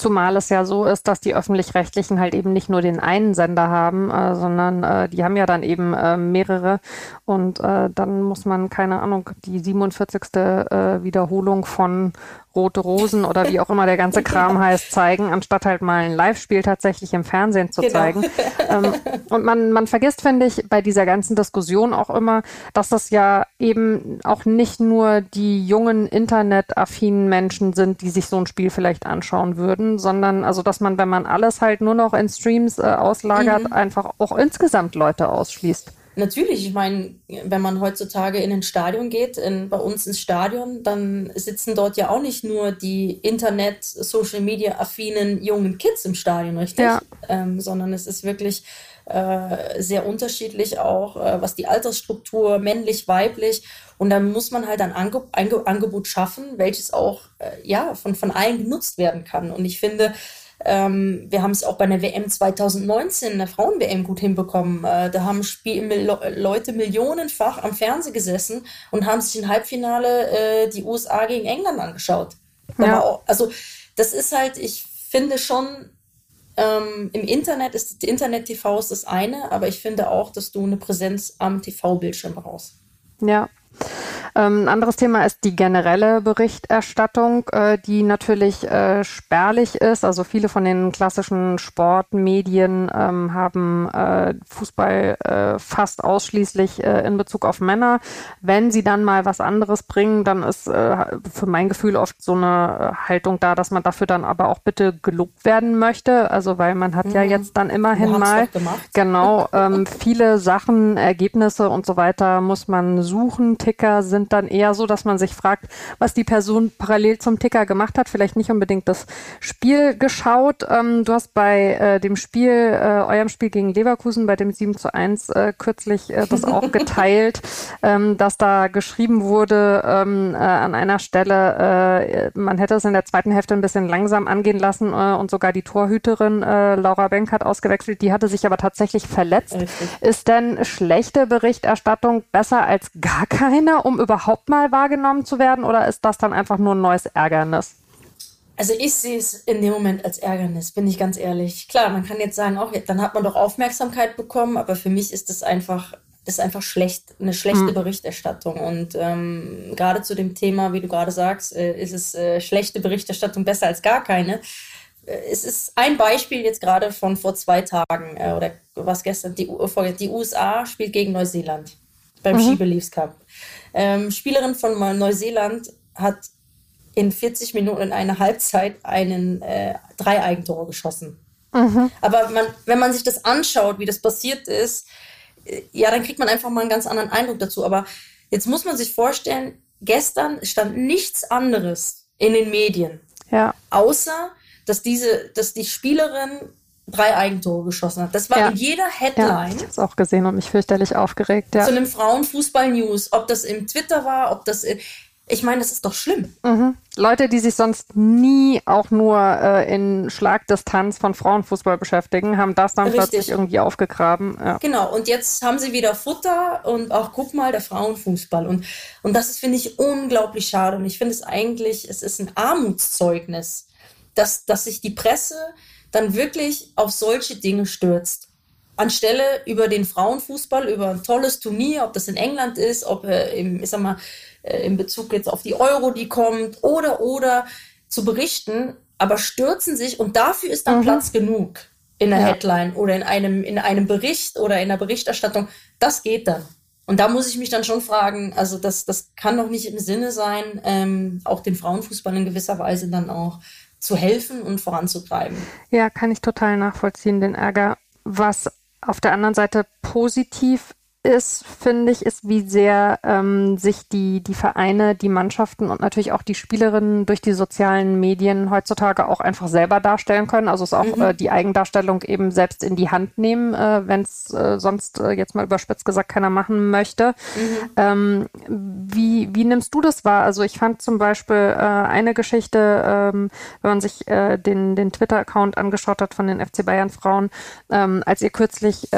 [SPEAKER 1] Zumal es ja so ist, dass die öffentlich-rechtlichen halt eben nicht nur den einen Sender haben, äh, sondern äh, die haben ja dann eben äh, mehrere. Und äh, dann muss man, keine Ahnung, die 47. Äh, Wiederholung von Rote Rosen oder wie auch immer der ganze Kram heißt, zeigen, anstatt halt mal ein Live-Spiel tatsächlich im Fernsehen zu genau. zeigen. ähm, und man, man vergisst, finde ich, bei dieser ganzen Diskussion auch immer, dass das ja eben auch nicht nur die jungen internetaffinen Menschen sind, die sich so ein Spiel vielleicht anschauen würden, sondern also, dass man, wenn man alles halt nur noch in Streams äh, auslagert, mhm. einfach auch insgesamt Leute ausschließt.
[SPEAKER 2] Natürlich, ich meine, wenn man heutzutage in ein Stadion geht, in, bei uns ins Stadion, dann sitzen dort ja auch nicht nur die Internet, Social Media affinen jungen Kids im Stadion, richtig? Ja. Ähm, sondern es ist wirklich äh, sehr unterschiedlich auch, äh, was die Altersstruktur, männlich, weiblich. Und dann muss man halt ein Ange Ange Angebot schaffen, welches auch äh, ja, von, von allen genutzt werden kann. Und ich finde, ähm, wir haben es auch bei der WM 2019, der Frauen-WM, gut hinbekommen. Äh, da haben Spiel Leute millionenfach am Fernsehen gesessen und haben sich im Halbfinale äh, die USA gegen England angeschaut. Ja. Auch, also das ist halt, ich finde schon, ähm, im Internet ist Internet-TV ist das eine, aber ich finde auch, dass du eine Präsenz am TV-Bildschirm brauchst.
[SPEAKER 1] Ja. Ähm, ein anderes Thema ist die generelle Berichterstattung, äh, die natürlich äh, spärlich ist. Also viele von den klassischen Sportmedien ähm, haben äh, Fußball äh, fast ausschließlich äh, in Bezug auf Männer. Wenn sie dann mal was anderes bringen, dann ist äh, für mein Gefühl oft so eine Haltung da, dass man dafür dann aber auch bitte gelobt werden möchte. Also weil man hat mhm. ja jetzt dann immerhin mal genau ähm, viele Sachen, Ergebnisse und so weiter muss man suchen. Ticker sind dann eher so, dass man sich fragt, was die Person parallel zum Ticker gemacht hat. Vielleicht nicht unbedingt das Spiel geschaut. Ähm, du hast bei äh, dem Spiel, äh, eurem Spiel gegen Leverkusen, bei dem 7 zu 1 äh, kürzlich äh, das auch geteilt, ähm, dass da geschrieben wurde ähm, äh, an einer Stelle, äh, man hätte es in der zweiten Hälfte ein bisschen langsam angehen lassen äh, und sogar die Torhüterin äh, Laura Benk hat ausgewechselt. Die hatte sich aber tatsächlich verletzt. Richtig. Ist denn schlechte Berichterstattung besser als gar keine, um überhaupt mal wahrgenommen zu werden? Oder ist das dann einfach nur ein neues Ärgernis?
[SPEAKER 2] Also ich sehe es in dem Moment als Ärgernis, bin ich ganz ehrlich. Klar, man kann jetzt sagen, auch dann hat man doch Aufmerksamkeit bekommen, aber für mich ist das einfach, ist einfach schlecht, eine schlechte hm. Berichterstattung. Und ähm, gerade zu dem Thema, wie du gerade sagst, äh, ist es äh, schlechte Berichterstattung besser als gar keine. Äh, es ist ein Beispiel jetzt gerade von vor zwei Tagen äh, oder was gestern, die, die USA spielt gegen Neuseeland beim mhm. Ski Cup. Ähm, Spielerin von Neuseeland hat in 40 Minuten in einer Halbzeit einen äh, drei Eigentore geschossen. Mhm. Aber man, wenn man sich das anschaut, wie das passiert ist, äh, ja, dann kriegt man einfach mal einen ganz anderen Eindruck dazu. Aber jetzt muss man sich vorstellen, gestern stand nichts anderes in den Medien,
[SPEAKER 1] ja.
[SPEAKER 2] außer dass diese, dass die Spielerin drei Eigentore geschossen hat. Das war ja. in jeder Headline. Ja,
[SPEAKER 1] ich habe auch gesehen und mich fürchterlich aufgeregt. Ja.
[SPEAKER 2] Zu einem Frauenfußball-News. Ob das im Twitter war, ob das in, ich meine, das ist doch schlimm.
[SPEAKER 1] Mhm. Leute, die sich sonst nie auch nur äh, in Schlagdistanz von Frauenfußball beschäftigen, haben das dann Richtig. plötzlich irgendwie aufgegraben.
[SPEAKER 2] Ja. Genau, und jetzt haben sie wieder Futter und auch guck mal, der Frauenfußball. Und, und das ist, finde ich, unglaublich schade. Und ich finde es eigentlich, es ist ein Armutszeugnis, dass, dass sich die Presse dann wirklich auf solche Dinge stürzt. Anstelle über den Frauenfußball, über ein tolles Turnier, ob das in England ist, ob äh, im, ich sag mal, äh, in Bezug jetzt auf die Euro, die kommt, oder, oder zu berichten, aber stürzen sich und dafür ist dann mhm. Platz genug in der ja. Headline oder in einem, in einem Bericht oder in der Berichterstattung. Das geht dann. Und da muss ich mich dann schon fragen, also das, das kann doch nicht im Sinne sein, ähm, auch den Frauenfußball in gewisser Weise dann auch zu helfen und voranzutreiben.
[SPEAKER 1] Ja, kann ich total nachvollziehen, den Ärger. Was auf der anderen Seite positiv ist, finde ich, ist, wie sehr ähm, sich die, die Vereine, die Mannschaften und natürlich auch die Spielerinnen durch die sozialen Medien heutzutage auch einfach selber darstellen können. Also es auch mhm. äh, die Eigendarstellung eben selbst in die Hand nehmen, äh, wenn es äh, sonst äh, jetzt mal überspitzt gesagt keiner machen möchte. Mhm. Ähm, wie, wie nimmst du das wahr? Also ich fand zum Beispiel äh, eine Geschichte, ähm, wenn man sich äh, den, den Twitter-Account angeschaut hat von den FC Bayern Frauen, ähm, als ihr kürzlich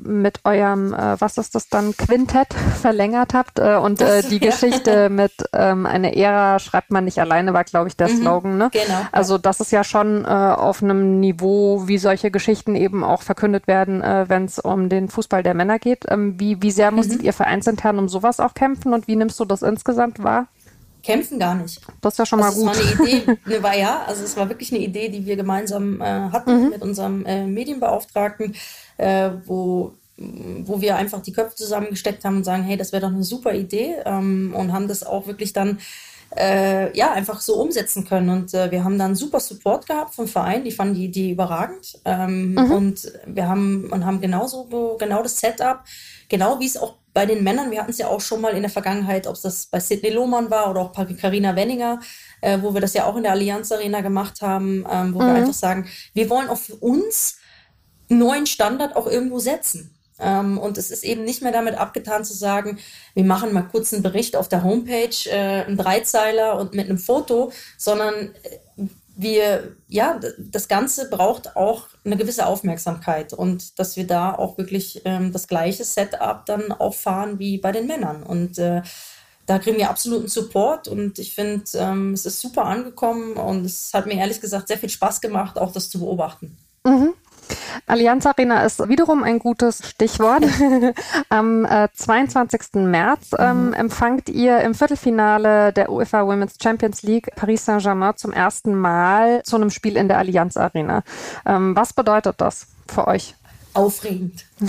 [SPEAKER 1] mit eurem, was ist dass das dann Quintett verlängert habt. Äh, und äh, die ja. Geschichte mit ähm, eine Ära schreibt man nicht alleine, war, glaube ich, der mhm, Slogan. Ne? Genau. Also das ist ja schon äh, auf einem Niveau, wie solche Geschichten eben auch verkündet werden, äh, wenn es um den Fußball der Männer geht. Ähm, wie, wie sehr musstet mhm. ihr vereinsintern um sowas auch kämpfen und wie nimmst du das insgesamt wahr?
[SPEAKER 2] kämpfen gar nicht.
[SPEAKER 1] Das ist ja schon also
[SPEAKER 2] mal
[SPEAKER 1] gut.
[SPEAKER 2] Es war eine Idee, eine war ja, also es war wirklich eine Idee, die wir gemeinsam äh, hatten mhm. mit unserem äh, Medienbeauftragten, äh, wo wo wir einfach die Köpfe zusammengesteckt haben und sagen, hey, das wäre doch eine super Idee ähm, und haben das auch wirklich dann äh, ja einfach so umsetzen können. Und äh, wir haben dann super Support gehabt vom Verein, die fanden die Idee überragend ähm, mhm. und wir haben und haben genauso genau das Setup, genau wie es auch bei den Männern, wir hatten es ja auch schon mal in der Vergangenheit, ob es das bei Sidney Lohmann war oder auch bei Carina Wenninger, äh, wo wir das ja auch in der Allianz Arena gemacht haben, ähm, wo mhm. wir einfach sagen, wir wollen auch für uns einen neuen Standard auch irgendwo setzen. Ähm, und es ist eben nicht mehr damit abgetan zu sagen, wir machen mal kurz einen Bericht auf der Homepage, äh, einen Dreizeiler und mit einem Foto, sondern äh, wir, ja, das Ganze braucht auch eine gewisse Aufmerksamkeit und dass wir da auch wirklich ähm, das gleiche Setup dann auch fahren wie bei den Männern. Und äh, da kriegen wir absoluten Support und ich finde, ähm, es ist super angekommen und es hat mir ehrlich gesagt sehr viel Spaß gemacht, auch das zu beobachten.
[SPEAKER 1] Mhm. Allianz Arena ist wiederum ein gutes Stichwort. Am äh, 22. März ähm, mhm. empfangt ihr im Viertelfinale der UEFA Women's Champions League Paris Saint-Germain zum ersten Mal zu einem Spiel in der Allianz Arena. Ähm, was bedeutet das für euch?
[SPEAKER 2] Aufregend.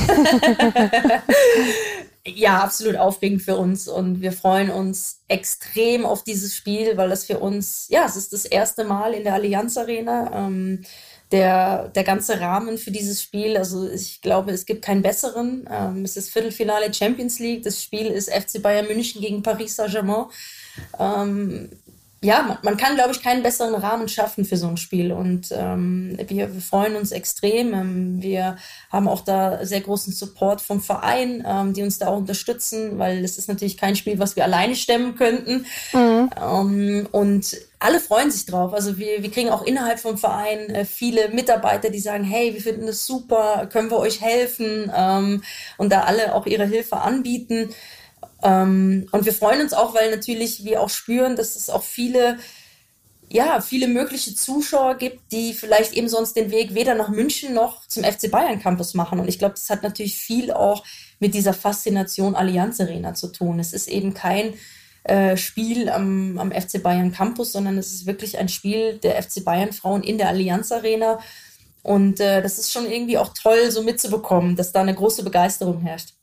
[SPEAKER 2] ja, absolut aufregend für uns und wir freuen uns extrem auf dieses Spiel, weil das für uns, ja, es ist das erste Mal in der Allianz Arena. Ähm, der, der ganze Rahmen für dieses Spiel, also ich glaube, es gibt keinen besseren. Ähm, es ist Viertelfinale Champions League. Das Spiel ist FC Bayern München gegen Paris Saint-Germain. Ähm, ja, man, man kann, glaube ich, keinen besseren Rahmen schaffen für so ein Spiel. Und ähm, wir, wir freuen uns extrem. Ähm, wir haben auch da sehr großen Support vom Verein, ähm, die uns da auch unterstützen, weil es ist natürlich kein Spiel, was wir alleine stemmen könnten. Mhm. Ähm, und alle freuen sich drauf. Also wir, wir kriegen auch innerhalb vom Verein äh, viele Mitarbeiter, die sagen, hey, wir finden das super, können wir euch helfen? Ähm, und da alle auch ihre Hilfe anbieten. Ähm, und wir freuen uns auch, weil natürlich wir auch spüren, dass es auch viele, ja, viele mögliche Zuschauer gibt, die vielleicht eben sonst den Weg weder nach München noch zum FC Bayern Campus machen. Und ich glaube, das hat natürlich viel auch mit dieser Faszination Allianz Arena zu tun. Es ist eben kein äh, Spiel am, am FC Bayern Campus, sondern es ist wirklich ein Spiel der FC Bayern Frauen in der Allianz Arena. Und äh, das ist schon irgendwie auch toll, so mitzubekommen, dass da eine große Begeisterung herrscht.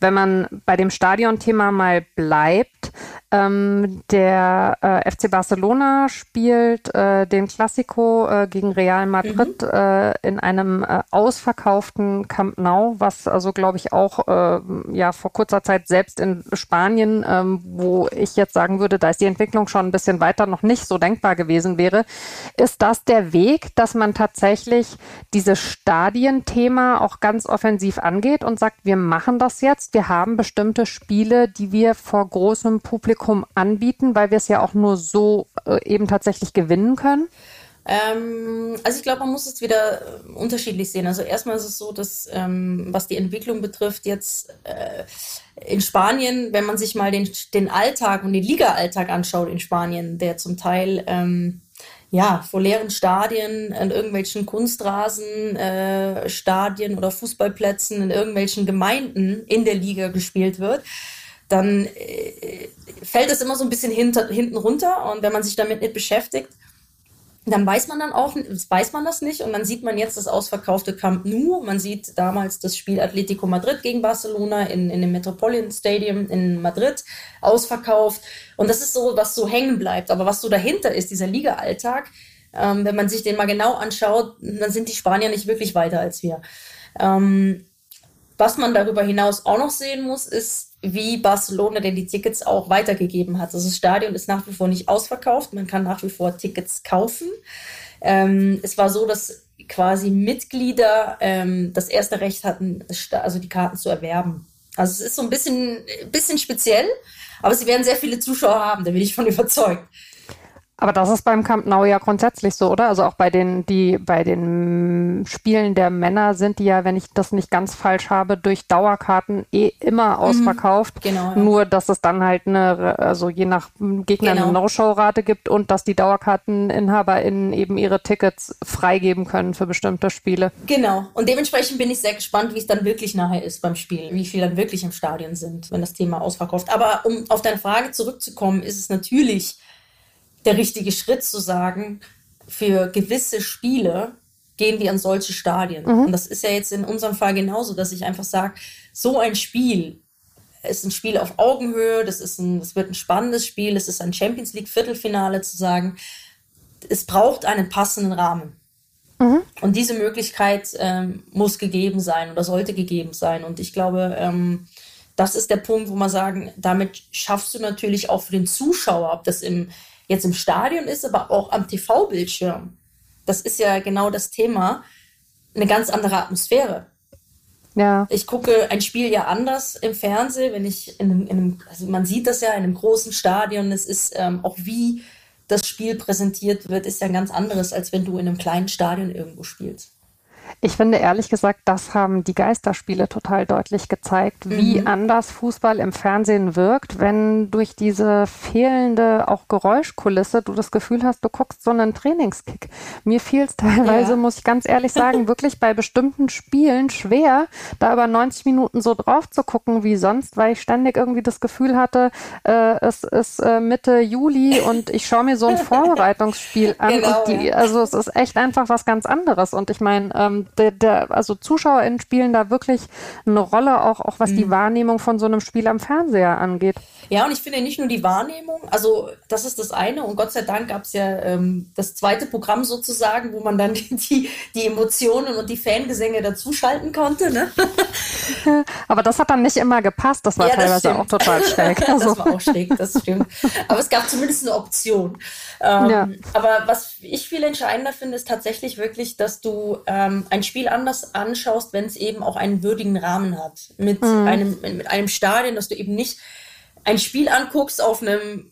[SPEAKER 1] Wenn man bei dem Stadionthema mal bleibt, ähm, der äh, FC Barcelona spielt äh, den Classico äh, gegen Real Madrid mhm. Äh, in einem äh, ausverkauften Camp Nou, was also glaube ich auch äh, ja vor kurzer Zeit selbst in Spanien, ähm, wo ich jetzt sagen würde, da ist die Entwicklung schon ein bisschen weiter noch nicht so denkbar gewesen wäre. Ist das der Weg, dass man tatsächlich dieses Stadienthema auch ganz offensiv angeht und sagt, wir machen das jetzt, wir haben bestimmte Spiele, die wir vor großem Publikum Publikum anbieten, weil wir es ja auch nur so äh, eben tatsächlich gewinnen können?
[SPEAKER 2] Ähm, also ich glaube, man muss es wieder äh, unterschiedlich sehen. Also erstmal ist es so, dass ähm, was die Entwicklung betrifft, jetzt äh, in Spanien, wenn man sich mal den, den Alltag und den Liga-Alltag anschaut in Spanien, der zum Teil ähm, ja, vor leeren Stadien, in irgendwelchen Kunstrasen, äh, Stadien oder Fußballplätzen, in irgendwelchen Gemeinden in der Liga gespielt wird, dann äh, fällt es immer so ein bisschen hinter, hinten runter. Und wenn man sich damit nicht beschäftigt, dann weiß man dann auch, weiß man das nicht. Und dann sieht man jetzt das ausverkaufte Camp Nou. Man sieht damals das Spiel Atletico Madrid gegen Barcelona in, in dem Metropolitan Stadium in Madrid ausverkauft. Und das ist so, was so hängen bleibt. Aber was so dahinter ist, dieser Liga-Alltag, ähm, wenn man sich den mal genau anschaut, dann sind die Spanier nicht wirklich weiter als wir. Ähm, was man darüber hinaus auch noch sehen muss, ist, wie Barcelona denn die Tickets auch weitergegeben hat. Also das Stadion ist nach wie vor nicht ausverkauft, man kann nach wie vor Tickets kaufen. Ähm, es war so, dass quasi Mitglieder ähm, das erste Recht hatten, also die Karten zu erwerben. Also es ist so ein bisschen, bisschen speziell, aber sie werden sehr viele Zuschauer haben, da bin ich von überzeugt.
[SPEAKER 1] Aber das ist beim Camp Nou ja grundsätzlich so, oder? Also auch bei den, die, bei den Spielen der Männer sind die ja, wenn ich das nicht ganz falsch habe, durch Dauerkarten eh immer mhm. ausverkauft. Mhm, genau. Ja. Nur, dass es dann halt eine, also je nach Gegner genau. eine No-Show-Rate gibt und dass die DauerkarteninhaberInnen eben ihre Tickets freigeben können für bestimmte Spiele.
[SPEAKER 2] Genau. Und dementsprechend bin ich sehr gespannt, wie es dann wirklich nachher ist beim Spiel, wie viele dann wirklich im Stadion sind, wenn das Thema ausverkauft. Aber um auf deine Frage zurückzukommen, ist es natürlich der richtige Schritt zu sagen, für gewisse Spiele gehen wir an solche Stadien. Mhm. Und das ist ja jetzt in unserem Fall genauso, dass ich einfach sage, so ein Spiel ist ein Spiel auf Augenhöhe, das ist ein, das wird ein spannendes Spiel, es ist ein Champions League Viertelfinale zu sagen, es braucht einen passenden Rahmen. Mhm. Und diese Möglichkeit ähm, muss gegeben sein oder sollte gegeben sein. Und ich glaube, ähm, das ist der Punkt, wo man sagen, damit schaffst du natürlich auch für den Zuschauer, ob das im jetzt im Stadion ist, aber auch am TV-Bildschirm. Das ist ja genau das Thema. Eine ganz andere Atmosphäre. Ja. Ich gucke ein Spiel ja anders im Fernsehen, wenn ich in einem, in einem also man sieht das ja in einem großen Stadion. Es ist ähm, auch wie das Spiel präsentiert wird, ist ja ein ganz anderes, als wenn du in einem kleinen Stadion irgendwo spielst.
[SPEAKER 1] Ich finde ehrlich gesagt, das haben die Geisterspiele total deutlich gezeigt, wie mhm. anders Fußball im Fernsehen wirkt, wenn durch diese fehlende auch Geräuschkulisse du das Gefühl hast, du guckst so einen Trainingskick. Mir fiel es teilweise, ja. muss ich ganz ehrlich sagen, wirklich bei bestimmten Spielen schwer, da über 90 Minuten so drauf zu gucken wie sonst, weil ich ständig irgendwie das Gefühl hatte, äh, es ist äh, Mitte Juli und ich schaue mir so ein Vorbereitungsspiel an genau, die, ja. also es ist echt einfach was ganz anderes und ich meine, ähm, der, der, also ZuschauerInnen spielen da wirklich eine Rolle, auch, auch was mhm. die Wahrnehmung von so einem Spiel am Fernseher angeht.
[SPEAKER 2] Ja, und ich finde nicht nur die Wahrnehmung, also das ist das eine und Gott sei Dank gab es ja ähm, das zweite Programm sozusagen, wo man dann die, die Emotionen und die Fangesänge dazuschalten konnte. Ne?
[SPEAKER 1] Aber das hat dann nicht immer gepasst, das war ja, teilweise auch total schräg.
[SPEAKER 2] Also. das war auch schräg, das stimmt. Aber es gab zumindest eine Option. Ähm, ja. Aber was ich viel entscheidender finde, ist tatsächlich wirklich, dass du ähm, ein Spiel anders anschaust, wenn es eben auch einen würdigen Rahmen hat. Mit, mhm. einem, mit einem Stadion, dass du eben nicht ein Spiel anguckst auf einem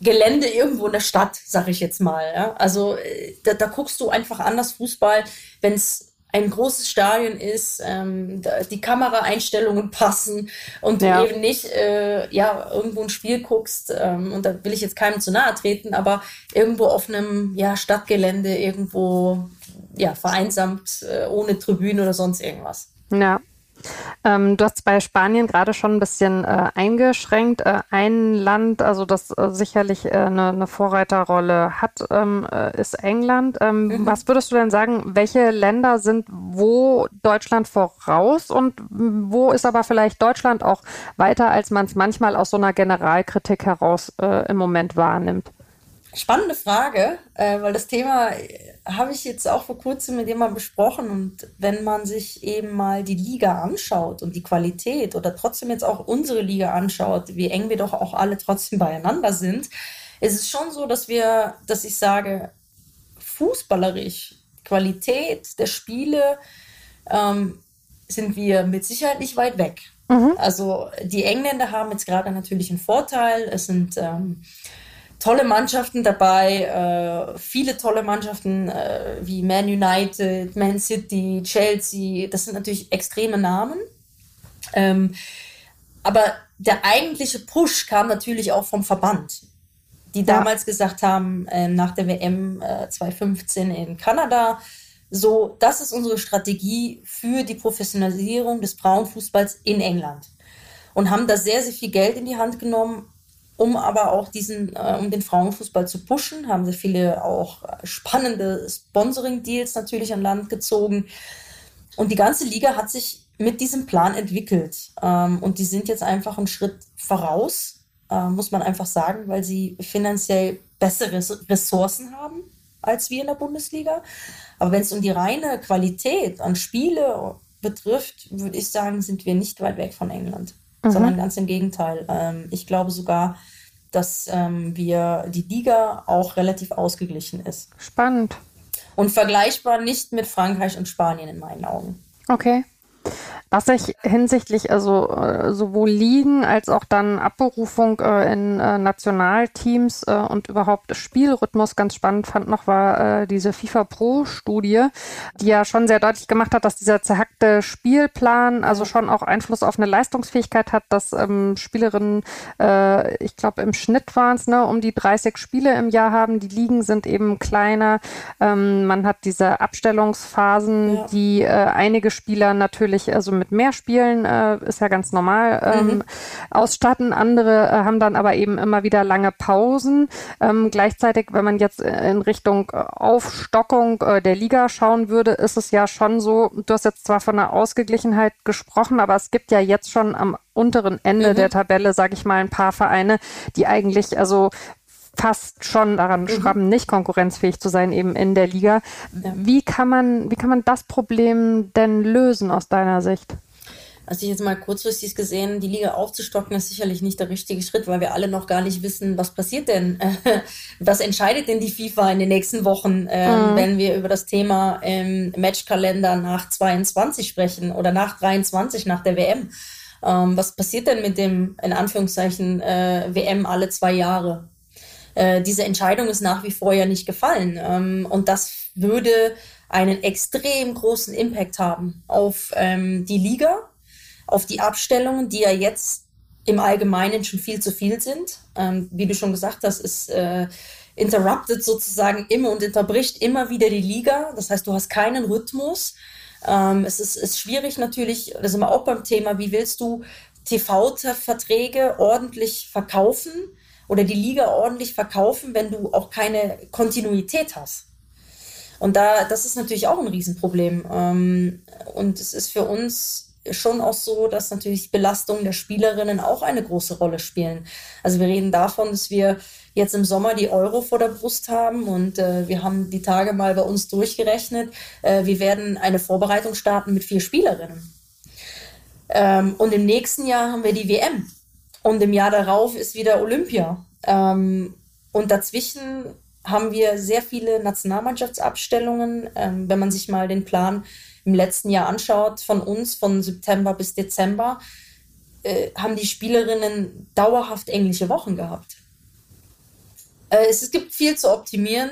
[SPEAKER 2] Gelände irgendwo in der Stadt, sag ich jetzt mal. Ja? Also äh, da, da guckst du einfach anders Fußball, wenn es ein großes Stadion ist, ähm, die Kameraeinstellungen passen und du ja. eben nicht äh, ja irgendwo ein Spiel guckst ähm, und da will ich jetzt keinem zu nahe treten, aber irgendwo auf einem ja Stadtgelände irgendwo ja vereinsamt äh, ohne Tribüne oder sonst irgendwas.
[SPEAKER 1] Ja, ähm, du hast bei Spanien gerade schon ein bisschen äh, eingeschränkt. Äh, ein Land, also das äh, sicherlich äh, eine, eine, Vorreiterrolle hat, ähm, äh, ist England. Ähm, mhm. Was würdest du denn sagen, welche Länder sind wo Deutschland voraus und wo ist aber vielleicht Deutschland auch weiter, als man es manchmal aus so einer Generalkritik heraus im Moment wahrnimmt?
[SPEAKER 2] Spannende Frage, äh, weil das Thema äh, habe ich jetzt auch vor kurzem mit jemandem besprochen. Und wenn man sich eben mal die Liga anschaut und die Qualität oder trotzdem jetzt auch unsere Liga anschaut, wie eng wir doch auch alle trotzdem beieinander sind, ist es schon so, dass wir, dass ich sage, fußballerisch, Qualität der Spiele, ähm, sind wir mit Sicherheit nicht weit weg. Mhm. Also die Engländer haben jetzt gerade natürlich einen Vorteil. Es sind ähm, tolle Mannschaften dabei, äh, viele tolle Mannschaften äh, wie Man United, Man City, Chelsea. Das sind natürlich extreme Namen. Ähm, aber der eigentliche Push kam natürlich auch vom Verband, die damals ja. gesagt haben, äh, nach der WM äh, 2015 in Kanada, so, das ist unsere Strategie für die Professionalisierung des Frauenfußballs in England. Und haben da sehr, sehr viel Geld in die Hand genommen, um aber auch diesen, äh, um den Frauenfußball zu pushen, haben sie viele auch spannende Sponsoring-Deals natürlich an Land gezogen. Und die ganze Liga hat sich mit diesem Plan entwickelt. Ähm, und die sind jetzt einfach einen Schritt voraus, äh, muss man einfach sagen, weil sie finanziell bessere Ressourcen haben als wir in der Bundesliga. Aber wenn es um die reine Qualität an Spiele betrifft, würde ich sagen, sind wir nicht weit weg von England mhm. sondern ganz im Gegenteil. Ähm, ich glaube sogar, dass ähm, wir die Liga auch relativ ausgeglichen ist.
[SPEAKER 1] Spannend.
[SPEAKER 2] Und vergleichbar nicht mit Frankreich und Spanien in meinen Augen.
[SPEAKER 1] Okay. Was ich hinsichtlich also äh, sowohl Ligen als auch dann Abberufung äh, in äh, Nationalteams äh, und überhaupt Spielrhythmus ganz spannend fand noch, war äh, diese FIFA Pro Studie, die ja schon sehr deutlich gemacht hat, dass dieser zerhackte Spielplan also schon auch Einfluss auf eine Leistungsfähigkeit hat, dass ähm, Spielerinnen, äh, ich glaube im Schnitt waren es, ne, um die 30 Spiele im Jahr haben. Die Ligen sind eben kleiner. Ähm, man hat diese Abstellungsphasen, ja. die einige Spieler natürlich also mit mit mehr Spielen, äh, ist ja ganz normal, ähm, mhm. ausstatten. Andere äh, haben dann aber eben immer wieder lange Pausen. Ähm, gleichzeitig, wenn man jetzt in Richtung Aufstockung äh, der Liga schauen würde, ist es ja schon so, du hast jetzt zwar von einer Ausgeglichenheit gesprochen, aber es gibt ja jetzt schon am unteren Ende mhm. der Tabelle, sage ich mal, ein paar Vereine, die eigentlich also fast schon daran mhm. schrappen, nicht konkurrenzfähig zu sein eben in der Liga. Ja. Wie kann man, wie kann man das Problem denn lösen aus deiner Sicht?
[SPEAKER 2] Also ich jetzt mal kurzfristig gesehen, die Liga aufzustocken, ist sicherlich nicht der richtige Schritt, weil wir alle noch gar nicht wissen, was passiert denn, was entscheidet denn die FIFA in den nächsten Wochen, ähm, mhm. wenn wir über das Thema Matchkalender nach 22 sprechen oder nach 23 nach der WM. Ähm, was passiert denn mit dem, in Anführungszeichen, äh, WM alle zwei Jahre? Äh, diese Entscheidung ist nach wie vor ja nicht gefallen. Ähm, und das würde einen extrem großen Impact haben auf ähm, die Liga, auf die Abstellungen, die ja jetzt im Allgemeinen schon viel zu viel sind. Ähm, wie du schon gesagt hast, ist äh, interrupted sozusagen immer und unterbricht immer wieder die Liga. Das heißt, du hast keinen Rhythmus. Ähm, es ist, ist schwierig natürlich, da sind wir auch beim Thema, wie willst du TV-Verträge ordentlich verkaufen oder die Liga ordentlich verkaufen, wenn du auch keine Kontinuität hast. Und da, das ist natürlich auch ein Riesenproblem. Ähm, und es ist für uns schon auch so, dass natürlich Belastungen der Spielerinnen auch eine große Rolle spielen. Also wir reden davon, dass wir jetzt im Sommer die Euro vor der Brust haben und äh, wir haben die Tage mal bei uns durchgerechnet. Äh, wir werden eine Vorbereitung starten mit vier Spielerinnen. Ähm, und im nächsten Jahr haben wir die WM. Und im Jahr darauf ist wieder Olympia. Ähm, und dazwischen haben wir sehr viele Nationalmannschaftsabstellungen. Ähm, wenn man sich mal den Plan im letzten Jahr anschaut, von uns, von September bis Dezember, äh, haben die Spielerinnen dauerhaft englische Wochen gehabt. Äh, es, es, gibt viel zu optimieren,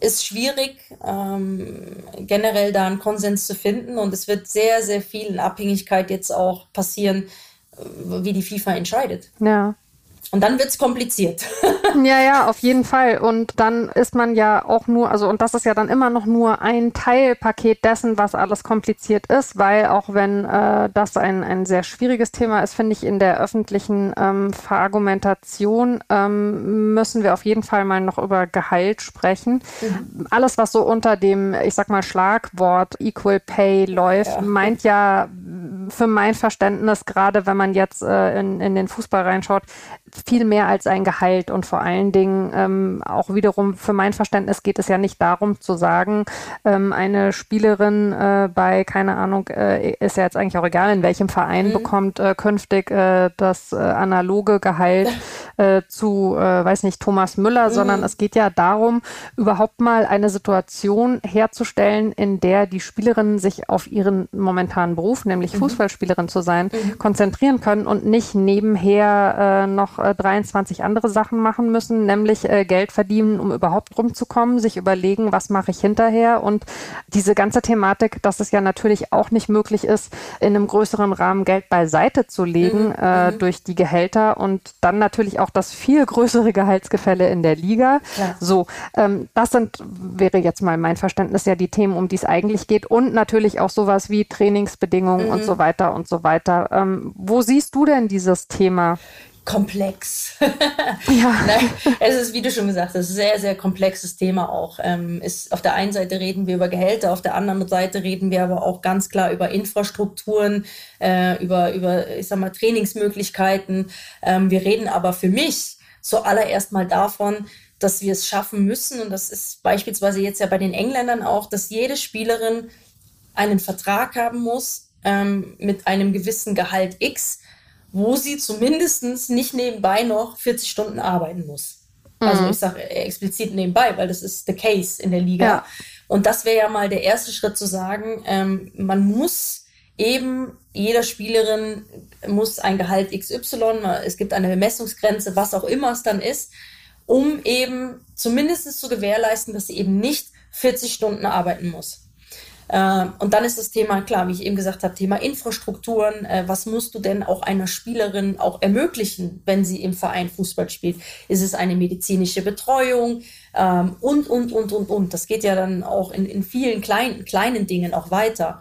[SPEAKER 2] ist schwierig, ähm, generell da einen Konsens zu finden und es wird sehr, sehr viel in Abhängigkeit jetzt auch passieren, wie die FIFA entscheidet.
[SPEAKER 1] Ja.
[SPEAKER 2] Und dann wird's kompliziert.
[SPEAKER 1] ja, ja, auf jeden Fall. Und dann ist man ja auch nur, also und das ist ja dann immer noch nur ein Teilpaket dessen, was alles kompliziert ist, weil auch wenn äh, das ein, ein sehr schwieriges Thema ist, finde ich, in der öffentlichen ähm, Verargumentation ähm, müssen wir auf jeden Fall mal noch über Gehalt sprechen. Mhm. Alles, was so unter dem, ich sag mal, Schlagwort Equal Pay läuft, ja. meint ja für mein Verständnis, gerade wenn man jetzt äh, in, in den Fußball reinschaut, viel mehr als ein Gehalt und vor allen Dingen ähm, auch wiederum für mein Verständnis geht es ja nicht darum zu sagen, ähm, eine Spielerin äh, bei, keine Ahnung, äh, ist ja jetzt eigentlich auch egal, in welchem Verein mhm. bekommt äh, künftig äh, das äh, analoge Gehalt äh, zu, äh, weiß nicht, Thomas Müller, mhm. sondern es geht ja darum, überhaupt mal eine Situation herzustellen, in der die Spielerinnen sich auf ihren momentanen Beruf, nämlich mhm. Fußballspielerin zu sein, mhm. konzentrieren können und nicht nebenher äh, noch äh, 23 andere Sachen machen müssen, nämlich äh, Geld verdienen, um überhaupt rumzukommen, sich überlegen, was mache ich hinterher und diese ganze Thematik, dass es ja natürlich auch nicht möglich ist, in einem größeren Rahmen Geld beiseite zu legen mhm. äh, mhm. durch die Gehälter und dann natürlich auch das viel größere Gehaltsgefälle in der Liga. Ja. So, ähm, das sind, wäre jetzt mal mein Verständnis ja die Themen, um die es eigentlich geht und natürlich auch sowas wie Trainingsbedingungen mhm. und so weiter und so weiter. Ähm, wo siehst du denn dieses Thema?
[SPEAKER 2] komplex. ja. Es ist, wie du schon gesagt hast, ein sehr, sehr komplexes Thema auch. Ähm, ist, auf der einen Seite reden wir über Gehälter, auf der anderen Seite reden wir aber auch ganz klar über Infrastrukturen, äh, über, über, ich sag mal, Trainingsmöglichkeiten. Ähm, wir reden aber für mich zuallererst mal davon, dass wir es schaffen müssen, und das ist beispielsweise jetzt ja bei den Engländern auch, dass jede Spielerin einen Vertrag haben muss ähm, mit einem gewissen Gehalt X, wo sie zumindest nicht nebenbei noch 40 Stunden arbeiten muss. Also mhm. ich sage explizit nebenbei, weil das ist the case in der Liga. Ja. Und das wäre ja mal der erste Schritt zu sagen, ähm, man muss eben, jeder Spielerin muss ein Gehalt XY, es gibt eine Bemessungsgrenze, was auch immer es dann ist, um eben zumindest zu gewährleisten, dass sie eben nicht 40 Stunden arbeiten muss. Ähm, und dann ist das Thema, klar, wie ich eben gesagt habe, Thema Infrastrukturen. Äh, was musst du denn auch einer Spielerin auch ermöglichen, wenn sie im Verein Fußball spielt? Ist es eine medizinische Betreuung? Ähm, und, und, und, und, und. Das geht ja dann auch in, in vielen kleinen, kleinen Dingen auch weiter.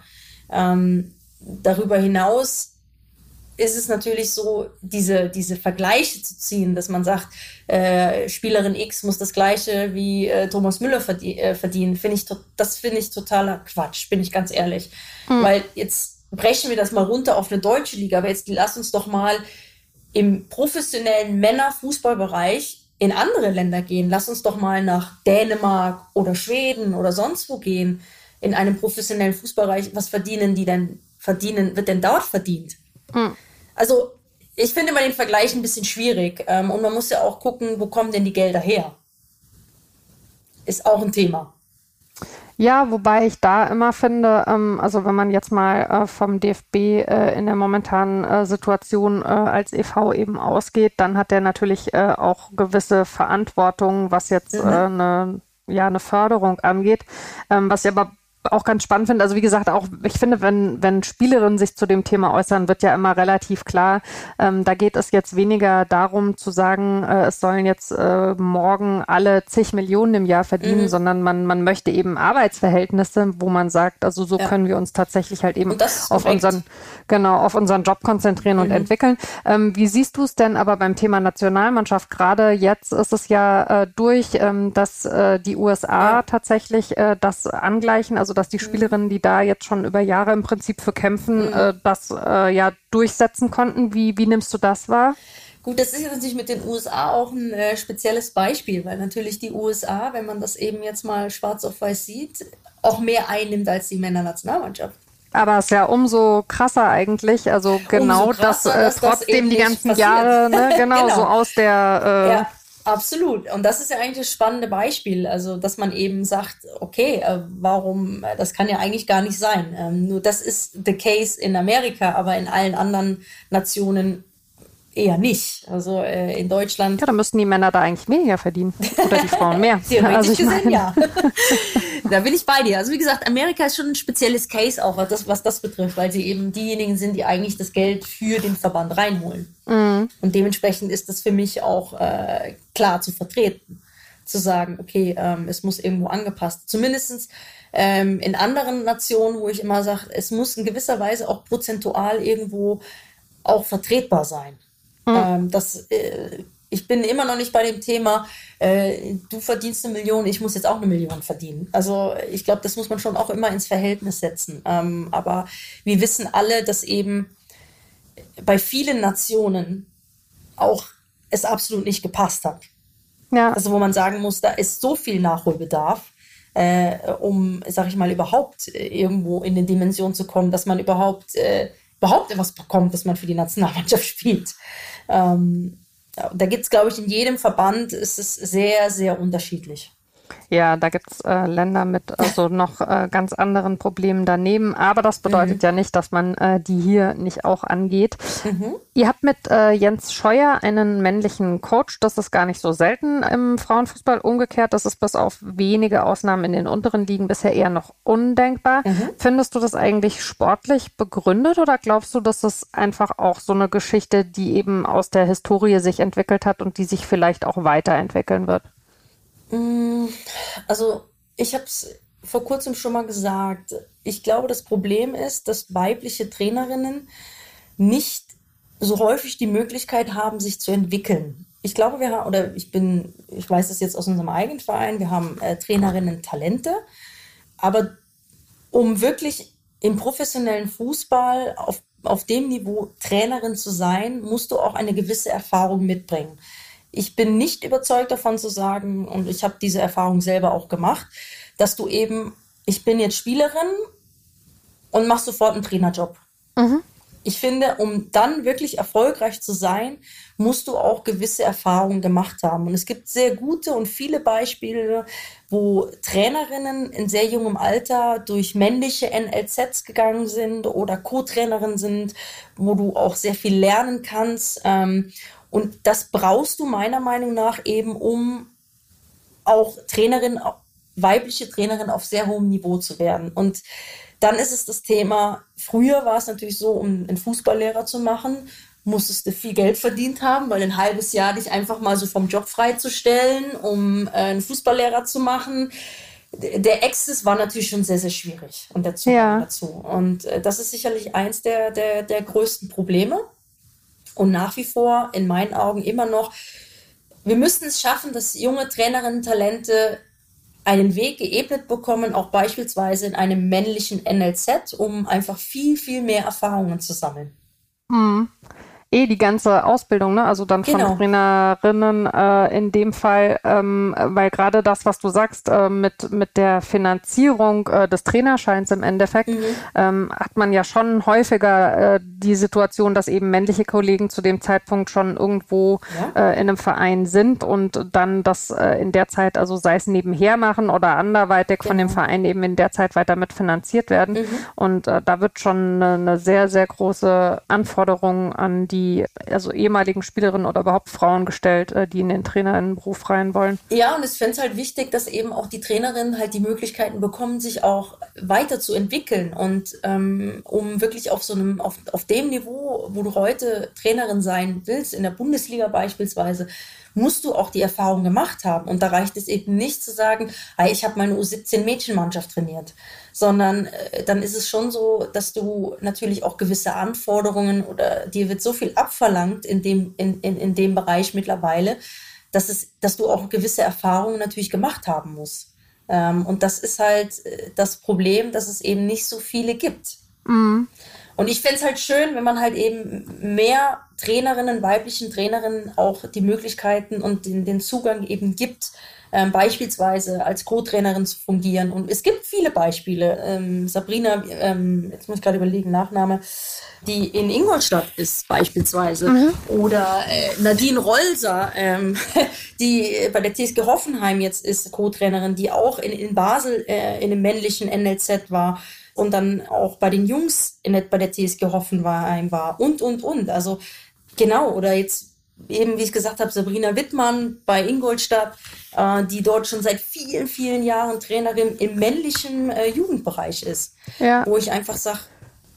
[SPEAKER 2] Ähm, darüber hinaus ist es natürlich so, diese, diese Vergleiche zu ziehen, dass man sagt, äh, Spielerin X muss das Gleiche wie äh, Thomas Müller verdien, äh, verdienen, finde ich, das finde ich totaler Quatsch, bin ich ganz ehrlich. Mhm. Weil jetzt brechen wir das mal runter auf eine deutsche Liga, aber jetzt lass uns doch mal im professionellen Männerfußballbereich in andere Länder gehen. Lass uns doch mal nach Dänemark oder Schweden oder sonst wo gehen in einem professionellen Fußballbereich. Was verdienen die denn? Verdienen, wird denn dort verdient? Mhm. Also ich finde mal den Vergleich ein bisschen schwierig. Ähm, und man muss ja auch gucken, wo kommen denn die Gelder her? Ist auch ein Thema.
[SPEAKER 1] Ja, wobei ich da immer finde, ähm, also wenn man jetzt mal äh, vom DFB äh, in der momentanen äh, Situation äh, als EV eben ausgeht, dann hat der natürlich äh, auch gewisse Verantwortung, was jetzt mhm. Äh, eine ja eine Förderung angeht. Ähm, was ich aber auch ganz spannend finde, also wie gesagt, auch ich finde, wenn, wenn Spielerinnen sich zu dem Thema äußern, wird ja immer relativ klar, ähm, da geht es jetzt weniger darum zu sagen, äh, es sollen jetzt äh, morgen alle zig Millionen im Jahr verdienen, mhm. sondern man, man möchte eben Arbeitsverhältnisse, wo man sagt, also so ja. können wir uns tatsächlich halt eben auf unseren, genau, auf unseren Job konzentrieren mhm. und entwickeln. Ähm, wie siehst du es denn aber beim Thema Nationalmannschaft? Gerade jetzt ist es ja äh, durch, ähm, dass äh, die USA ja. tatsächlich äh, das angleichen, also dass die mhm. Spielerinnen, die da jetzt schon über Jahre im Prinzip für kämpfen, mhm. äh, das äh, ja durchsetzen konnten. Wie, wie nimmst du das wahr?
[SPEAKER 2] Gut, das ist jetzt natürlich mit den USA auch ein äh, spezielles Beispiel, weil natürlich die USA, wenn man das eben jetzt mal schwarz auf weiß sieht, auch mehr einnimmt als die Männernationalmannschaft.
[SPEAKER 1] Aber es ist ja umso krasser eigentlich, also genau, krasser, dass, äh, trotzdem das die ganzen Jahre, ne, genau, genau, so aus der
[SPEAKER 2] äh, ja. Absolut. Und das ist ja eigentlich das spannende Beispiel. Also, dass man eben sagt, okay, äh, warum, äh, das kann ja eigentlich gar nicht sein. Ähm, nur das ist the case in Amerika, aber in allen anderen Nationen eher nicht. Also äh, in Deutschland.
[SPEAKER 1] Ja, da müssten die Männer da eigentlich weniger verdienen. Oder die Frauen mehr.
[SPEAKER 2] Theoretisch also ich gesehen, meine... ja. da bin ich bei dir. Also wie gesagt, Amerika ist schon ein spezielles Case auch, was das, was das betrifft, weil sie eben diejenigen sind, die eigentlich das Geld für den Verband reinholen. Mhm. Und dementsprechend ist das für mich auch äh, klar zu vertreten. Zu sagen, okay, ähm, es muss irgendwo angepasst. Zumindest ähm, in anderen Nationen, wo ich immer sage, es muss in gewisser Weise auch prozentual irgendwo auch vertretbar sein. Mhm. Ähm, das, äh, ich bin immer noch nicht bei dem Thema, äh, du verdienst eine Million, ich muss jetzt auch eine Million verdienen. Also ich glaube, das muss man schon auch immer ins Verhältnis setzen. Ähm, aber wir wissen alle, dass eben bei vielen Nationen auch es absolut nicht gepasst hat. Ja. Also wo man sagen muss, da ist so viel Nachholbedarf, äh, um, sag ich mal, überhaupt äh, irgendwo in eine Dimension zu kommen, dass man überhaupt äh, überhaupt etwas bekommt, dass man für die Nationalmannschaft spielt. Ähm, da gibt es, glaube ich, in jedem Verband ist es sehr, sehr unterschiedlich.
[SPEAKER 1] Ja, da gibt's äh, Länder mit also noch äh, ganz anderen Problemen daneben. Aber das bedeutet mhm. ja nicht, dass man äh, die hier nicht auch angeht. Mhm. Ihr habt mit äh, Jens Scheuer einen männlichen Coach. Das ist gar nicht so selten im Frauenfußball. Umgekehrt, das ist bis auf wenige Ausnahmen in den unteren Ligen bisher eher noch undenkbar. Mhm. Findest du das eigentlich sportlich begründet oder glaubst du, dass es einfach auch so eine Geschichte, die eben aus der Historie sich entwickelt hat und die sich vielleicht auch weiterentwickeln wird?
[SPEAKER 2] Mm, also ich habe es vor kurzem schon mal gesagt. Ich glaube, das Problem ist, dass weibliche Trainerinnen nicht so häufig die Möglichkeit haben, sich zu entwickeln. Ich glaube, wir haben, oder ich bin, ich weiß es jetzt aus unserem eigenen Verein, wir haben äh, Trainerinnen Talente, aber um wirklich im professionellen Fußball auf, auf dem Niveau Trainerin zu sein, musst du auch eine gewisse Erfahrung mitbringen. Ich bin nicht überzeugt davon zu sagen, und ich habe diese Erfahrung selber auch gemacht, dass du eben, ich bin jetzt Spielerin und mach sofort einen Trainerjob. Mhm. Ich finde, um dann wirklich erfolgreich zu sein, musst du auch gewisse Erfahrungen gemacht haben. Und es gibt sehr gute und viele Beispiele, wo Trainerinnen in sehr jungem Alter durch männliche NLZs gegangen sind oder Co-Trainerinnen sind, wo du auch sehr viel lernen kannst. Ähm, und das brauchst du meiner Meinung nach eben, um auch Trainerin, weibliche Trainerin auf sehr hohem Niveau zu werden. Und dann ist es das Thema, früher war es natürlich so, um einen Fußballlehrer zu machen, musstest du viel Geld verdient haben, weil ein halbes Jahr dich einfach mal so vom Job freizustellen, um äh, einen Fußballlehrer zu machen. Der Access war natürlich schon sehr, sehr schwierig und dazu. Ja. dazu. Und äh, das ist sicherlich eins der, der, der größten Probleme und nach wie vor in meinen Augen immer noch, wir müssten es schaffen, dass junge Trainerinnen-Talente einen Weg geebnet bekommen, auch beispielsweise in einem männlichen NLZ, um einfach viel, viel mehr Erfahrungen zu sammeln.
[SPEAKER 1] Mhm eh die ganze Ausbildung, ne? Also dann von genau. Trainerinnen äh, in dem Fall, ähm, weil gerade das, was du sagst, äh, mit, mit der Finanzierung äh, des Trainerscheins im Endeffekt, mhm. ähm, hat man ja schon häufiger äh, die Situation, dass eben männliche Kollegen zu dem Zeitpunkt schon irgendwo ja. äh, in einem Verein sind und dann das äh, in der Zeit, also sei es nebenher machen oder anderweitig genau. von dem genau. Verein eben in der Zeit weiter mit finanziert werden. Mhm. Und äh, da wird schon eine, eine sehr, sehr große Anforderung an die die also ehemaligen Spielerinnen oder überhaupt Frauen gestellt, äh, die in den Trainerinnenberuf rein wollen.
[SPEAKER 2] Ja, und ich fände es halt wichtig, dass eben auch die Trainerinnen halt die Möglichkeiten bekommen, sich auch weiterzuentwickeln und ähm, um wirklich auf so einem, auf, auf dem Niveau, wo du heute Trainerin sein willst, in der Bundesliga beispielsweise, musst du auch die Erfahrung gemacht haben. Und da reicht es eben nicht zu sagen, hey, ich habe meine U17-Mädchenmannschaft trainiert, sondern äh, dann ist es schon so, dass du natürlich auch gewisse Anforderungen oder dir wird so viel abverlangt in dem, in, in, in dem Bereich mittlerweile, dass, es, dass du auch gewisse Erfahrungen natürlich gemacht haben musst. Ähm, und das ist halt äh, das Problem, dass es eben nicht so viele gibt. Mhm. Und ich fände es halt schön, wenn man halt eben mehr Trainerinnen, weiblichen Trainerinnen auch die Möglichkeiten und den, den Zugang eben gibt, ähm, beispielsweise als Co-Trainerin zu fungieren. Und es gibt viele Beispiele. Ähm, Sabrina, ähm, jetzt muss ich gerade überlegen, Nachname, die in Ingolstadt ist beispielsweise. Mhm. Oder äh, Nadine Rolser, ähm, die bei der TSG Hoffenheim jetzt ist, Co-Trainerin, die auch in, in Basel äh, in dem männlichen NLZ war und dann auch bei den Jungs in der, bei der TSG Hoffenheim war und, und, und. Also genau, oder jetzt eben, wie ich gesagt habe, Sabrina Wittmann bei Ingolstadt, äh, die dort schon seit vielen, vielen Jahren Trainerin im männlichen äh, Jugendbereich ist. Ja. Wo ich einfach sage,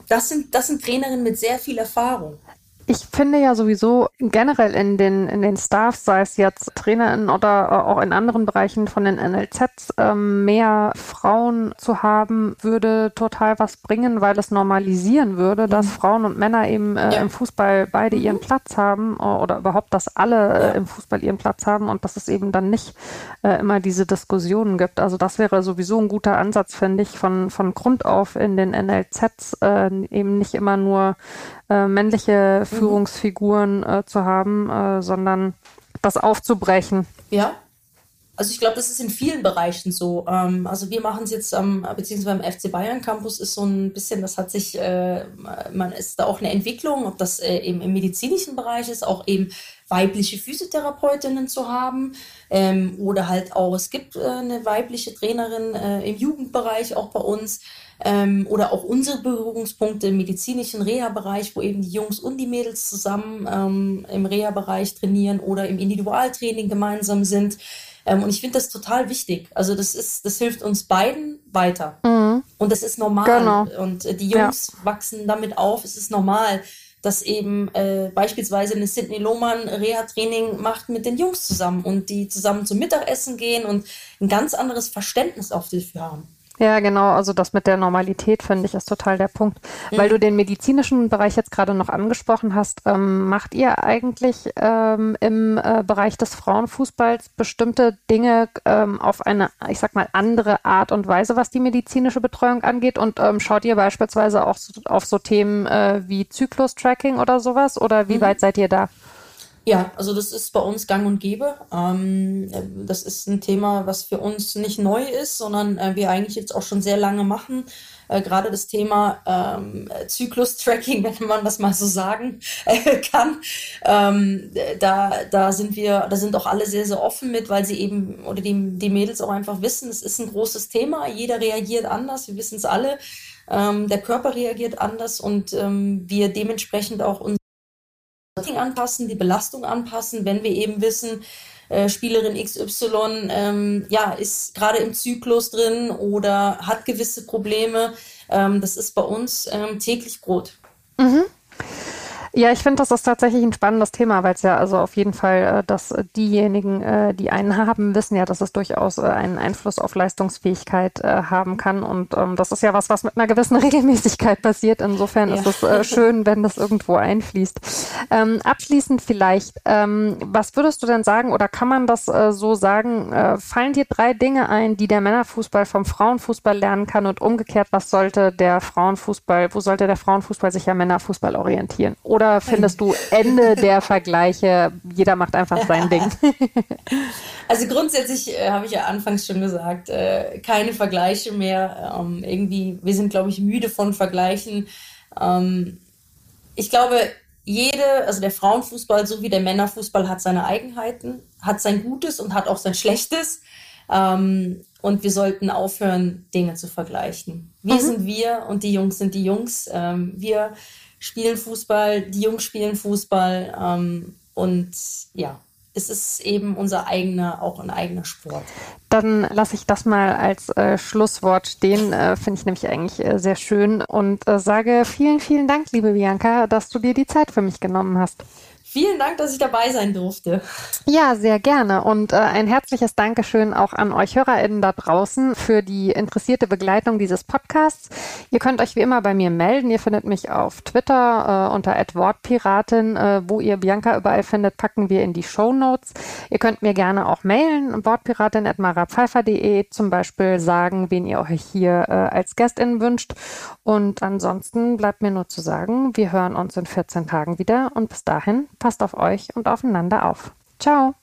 [SPEAKER 2] das sind, das sind Trainerinnen mit sehr viel Erfahrung.
[SPEAKER 1] Ich finde ja sowieso generell in den, in den Staffs, sei es jetzt TrainerInnen oder auch in anderen Bereichen von den NLZs, äh, mehr Frauen zu haben, würde total was bringen, weil es normalisieren würde, mhm. dass Frauen und Männer eben äh, ja. im Fußball beide mhm. ihren Platz haben äh, oder überhaupt, dass alle äh, ja. im Fußball ihren Platz haben und dass es eben dann nicht äh, immer diese Diskussionen gibt. Also das wäre sowieso ein guter Ansatz, finde ich, von, von Grund auf in den NLZs äh, eben nicht immer nur äh, männliche mhm. Führungsfiguren äh, zu haben, äh, sondern das aufzubrechen.
[SPEAKER 2] Ja. Also ich glaube, das ist in vielen Bereichen so. Ähm, also wir machen es jetzt am, beziehungsweise beim FC Bayern Campus ist so ein bisschen, das hat sich, äh, man ist da auch eine Entwicklung, ob das äh, eben im medizinischen Bereich ist, auch eben weibliche Physiotherapeutinnen zu haben ähm, oder halt auch, es gibt eine weibliche Trainerin im Jugendbereich auch bei uns ähm, oder auch unsere Berührungspunkte im medizinischen Reha-Bereich, wo eben die Jungs und die Mädels zusammen ähm, im Reha-Bereich trainieren oder im Individualtraining gemeinsam sind. Ähm, und ich finde das total wichtig. Also das ist, das hilft uns beiden weiter. Mhm. Und das ist normal. Genau. Und äh, die Jungs ja. wachsen damit auf. Es ist normal, dass eben äh, beispielsweise eine Sidney Lohmann Reha-Training macht mit den Jungs zusammen und die zusammen zum Mittagessen gehen und ein ganz anderes Verständnis auf dafür haben.
[SPEAKER 1] Ja, genau. Also das mit der Normalität finde ich ist total der Punkt. Mhm. Weil du den medizinischen Bereich jetzt gerade noch angesprochen hast, ähm, macht ihr eigentlich ähm, im äh, Bereich des Frauenfußballs bestimmte Dinge ähm, auf eine, ich sag mal, andere Art und Weise, was die medizinische Betreuung angeht? Und ähm, schaut ihr beispielsweise auch so, auf so Themen äh, wie Zyklus-Tracking oder sowas? Oder wie mhm. weit seid ihr da?
[SPEAKER 2] Ja, also das ist bei uns gang und gäbe. Ähm, das ist ein Thema, was für uns nicht neu ist, sondern äh, wir eigentlich jetzt auch schon sehr lange machen. Äh, Gerade das Thema ähm, Zyklus-Tracking, wenn man das mal so sagen äh, kann, ähm, da, da sind wir, da sind auch alle sehr, sehr offen mit, weil sie eben oder die, die Mädels auch einfach wissen, es ist ein großes Thema. Jeder reagiert anders, wir wissen es alle. Ähm, der Körper reagiert anders und ähm, wir dementsprechend auch unser anpassen, die Belastung anpassen, wenn wir eben wissen, äh, Spielerin XY ähm, ja, ist gerade im Zyklus drin oder hat gewisse Probleme. Ähm, das ist bei uns ähm, täglich Brot. Mhm.
[SPEAKER 1] Ja, ich finde, das ist tatsächlich ein spannendes Thema, weil es ja also auf jeden Fall, äh, dass diejenigen, äh, die einen haben, wissen ja, dass es durchaus äh, einen Einfluss auf Leistungsfähigkeit äh, haben kann. Und ähm, das ist ja was, was mit einer gewissen Regelmäßigkeit passiert. Insofern ja. ist es schön, wenn das irgendwo einfließt. Ähm, abschließend vielleicht, ähm, was würdest du denn sagen oder kann man das so sagen? Fallen dir drei Dinge ein, die der Männerfußball vom Frauenfußball lernen kann und umgekehrt, was sollte der Frauenfußball, wo sollte der Frauenfußball sich ja Männerfußball orientieren? Oder oder findest du Ende der Vergleiche, jeder macht einfach sein Ding?
[SPEAKER 2] Also grundsätzlich äh, habe ich ja anfangs schon gesagt, äh, keine Vergleiche mehr. Ähm, irgendwie, wir sind, glaube ich, müde von Vergleichen. Ähm, ich glaube, jede, also der Frauenfußball sowie der Männerfußball hat seine Eigenheiten, hat sein Gutes und hat auch sein Schlechtes. Ähm, und wir sollten aufhören, Dinge zu vergleichen. Wir mhm. sind wir und die Jungs sind die Jungs. Ähm, wir spielen Fußball, die Jungs spielen Fußball ähm, und ja, es ist eben unser eigener, auch ein eigener Sport.
[SPEAKER 1] Dann lasse ich das mal als äh, Schlusswort stehen. Äh, Finde ich nämlich eigentlich äh, sehr schön und äh, sage vielen, vielen Dank, liebe Bianca, dass du dir die Zeit für mich genommen hast.
[SPEAKER 2] Vielen Dank, dass ich dabei sein durfte.
[SPEAKER 1] Ja, sehr gerne. Und äh, ein herzliches Dankeschön auch an euch HörerInnen da draußen für die interessierte Begleitung dieses Podcasts. Ihr könnt euch wie immer bei mir melden. Ihr findet mich auf Twitter äh, unter Wortpiratin. Äh, wo ihr Bianca überall findet, packen wir in die Show Notes. Ihr könnt mir gerne auch mailen, wortpiratin.marapfeifer.de zum Beispiel sagen, wen ihr euch hier äh, als Gästin wünscht. Und ansonsten bleibt mir nur zu sagen, wir hören uns in 14 Tagen wieder und bis dahin passt auf euch und aufeinander auf. Ciao!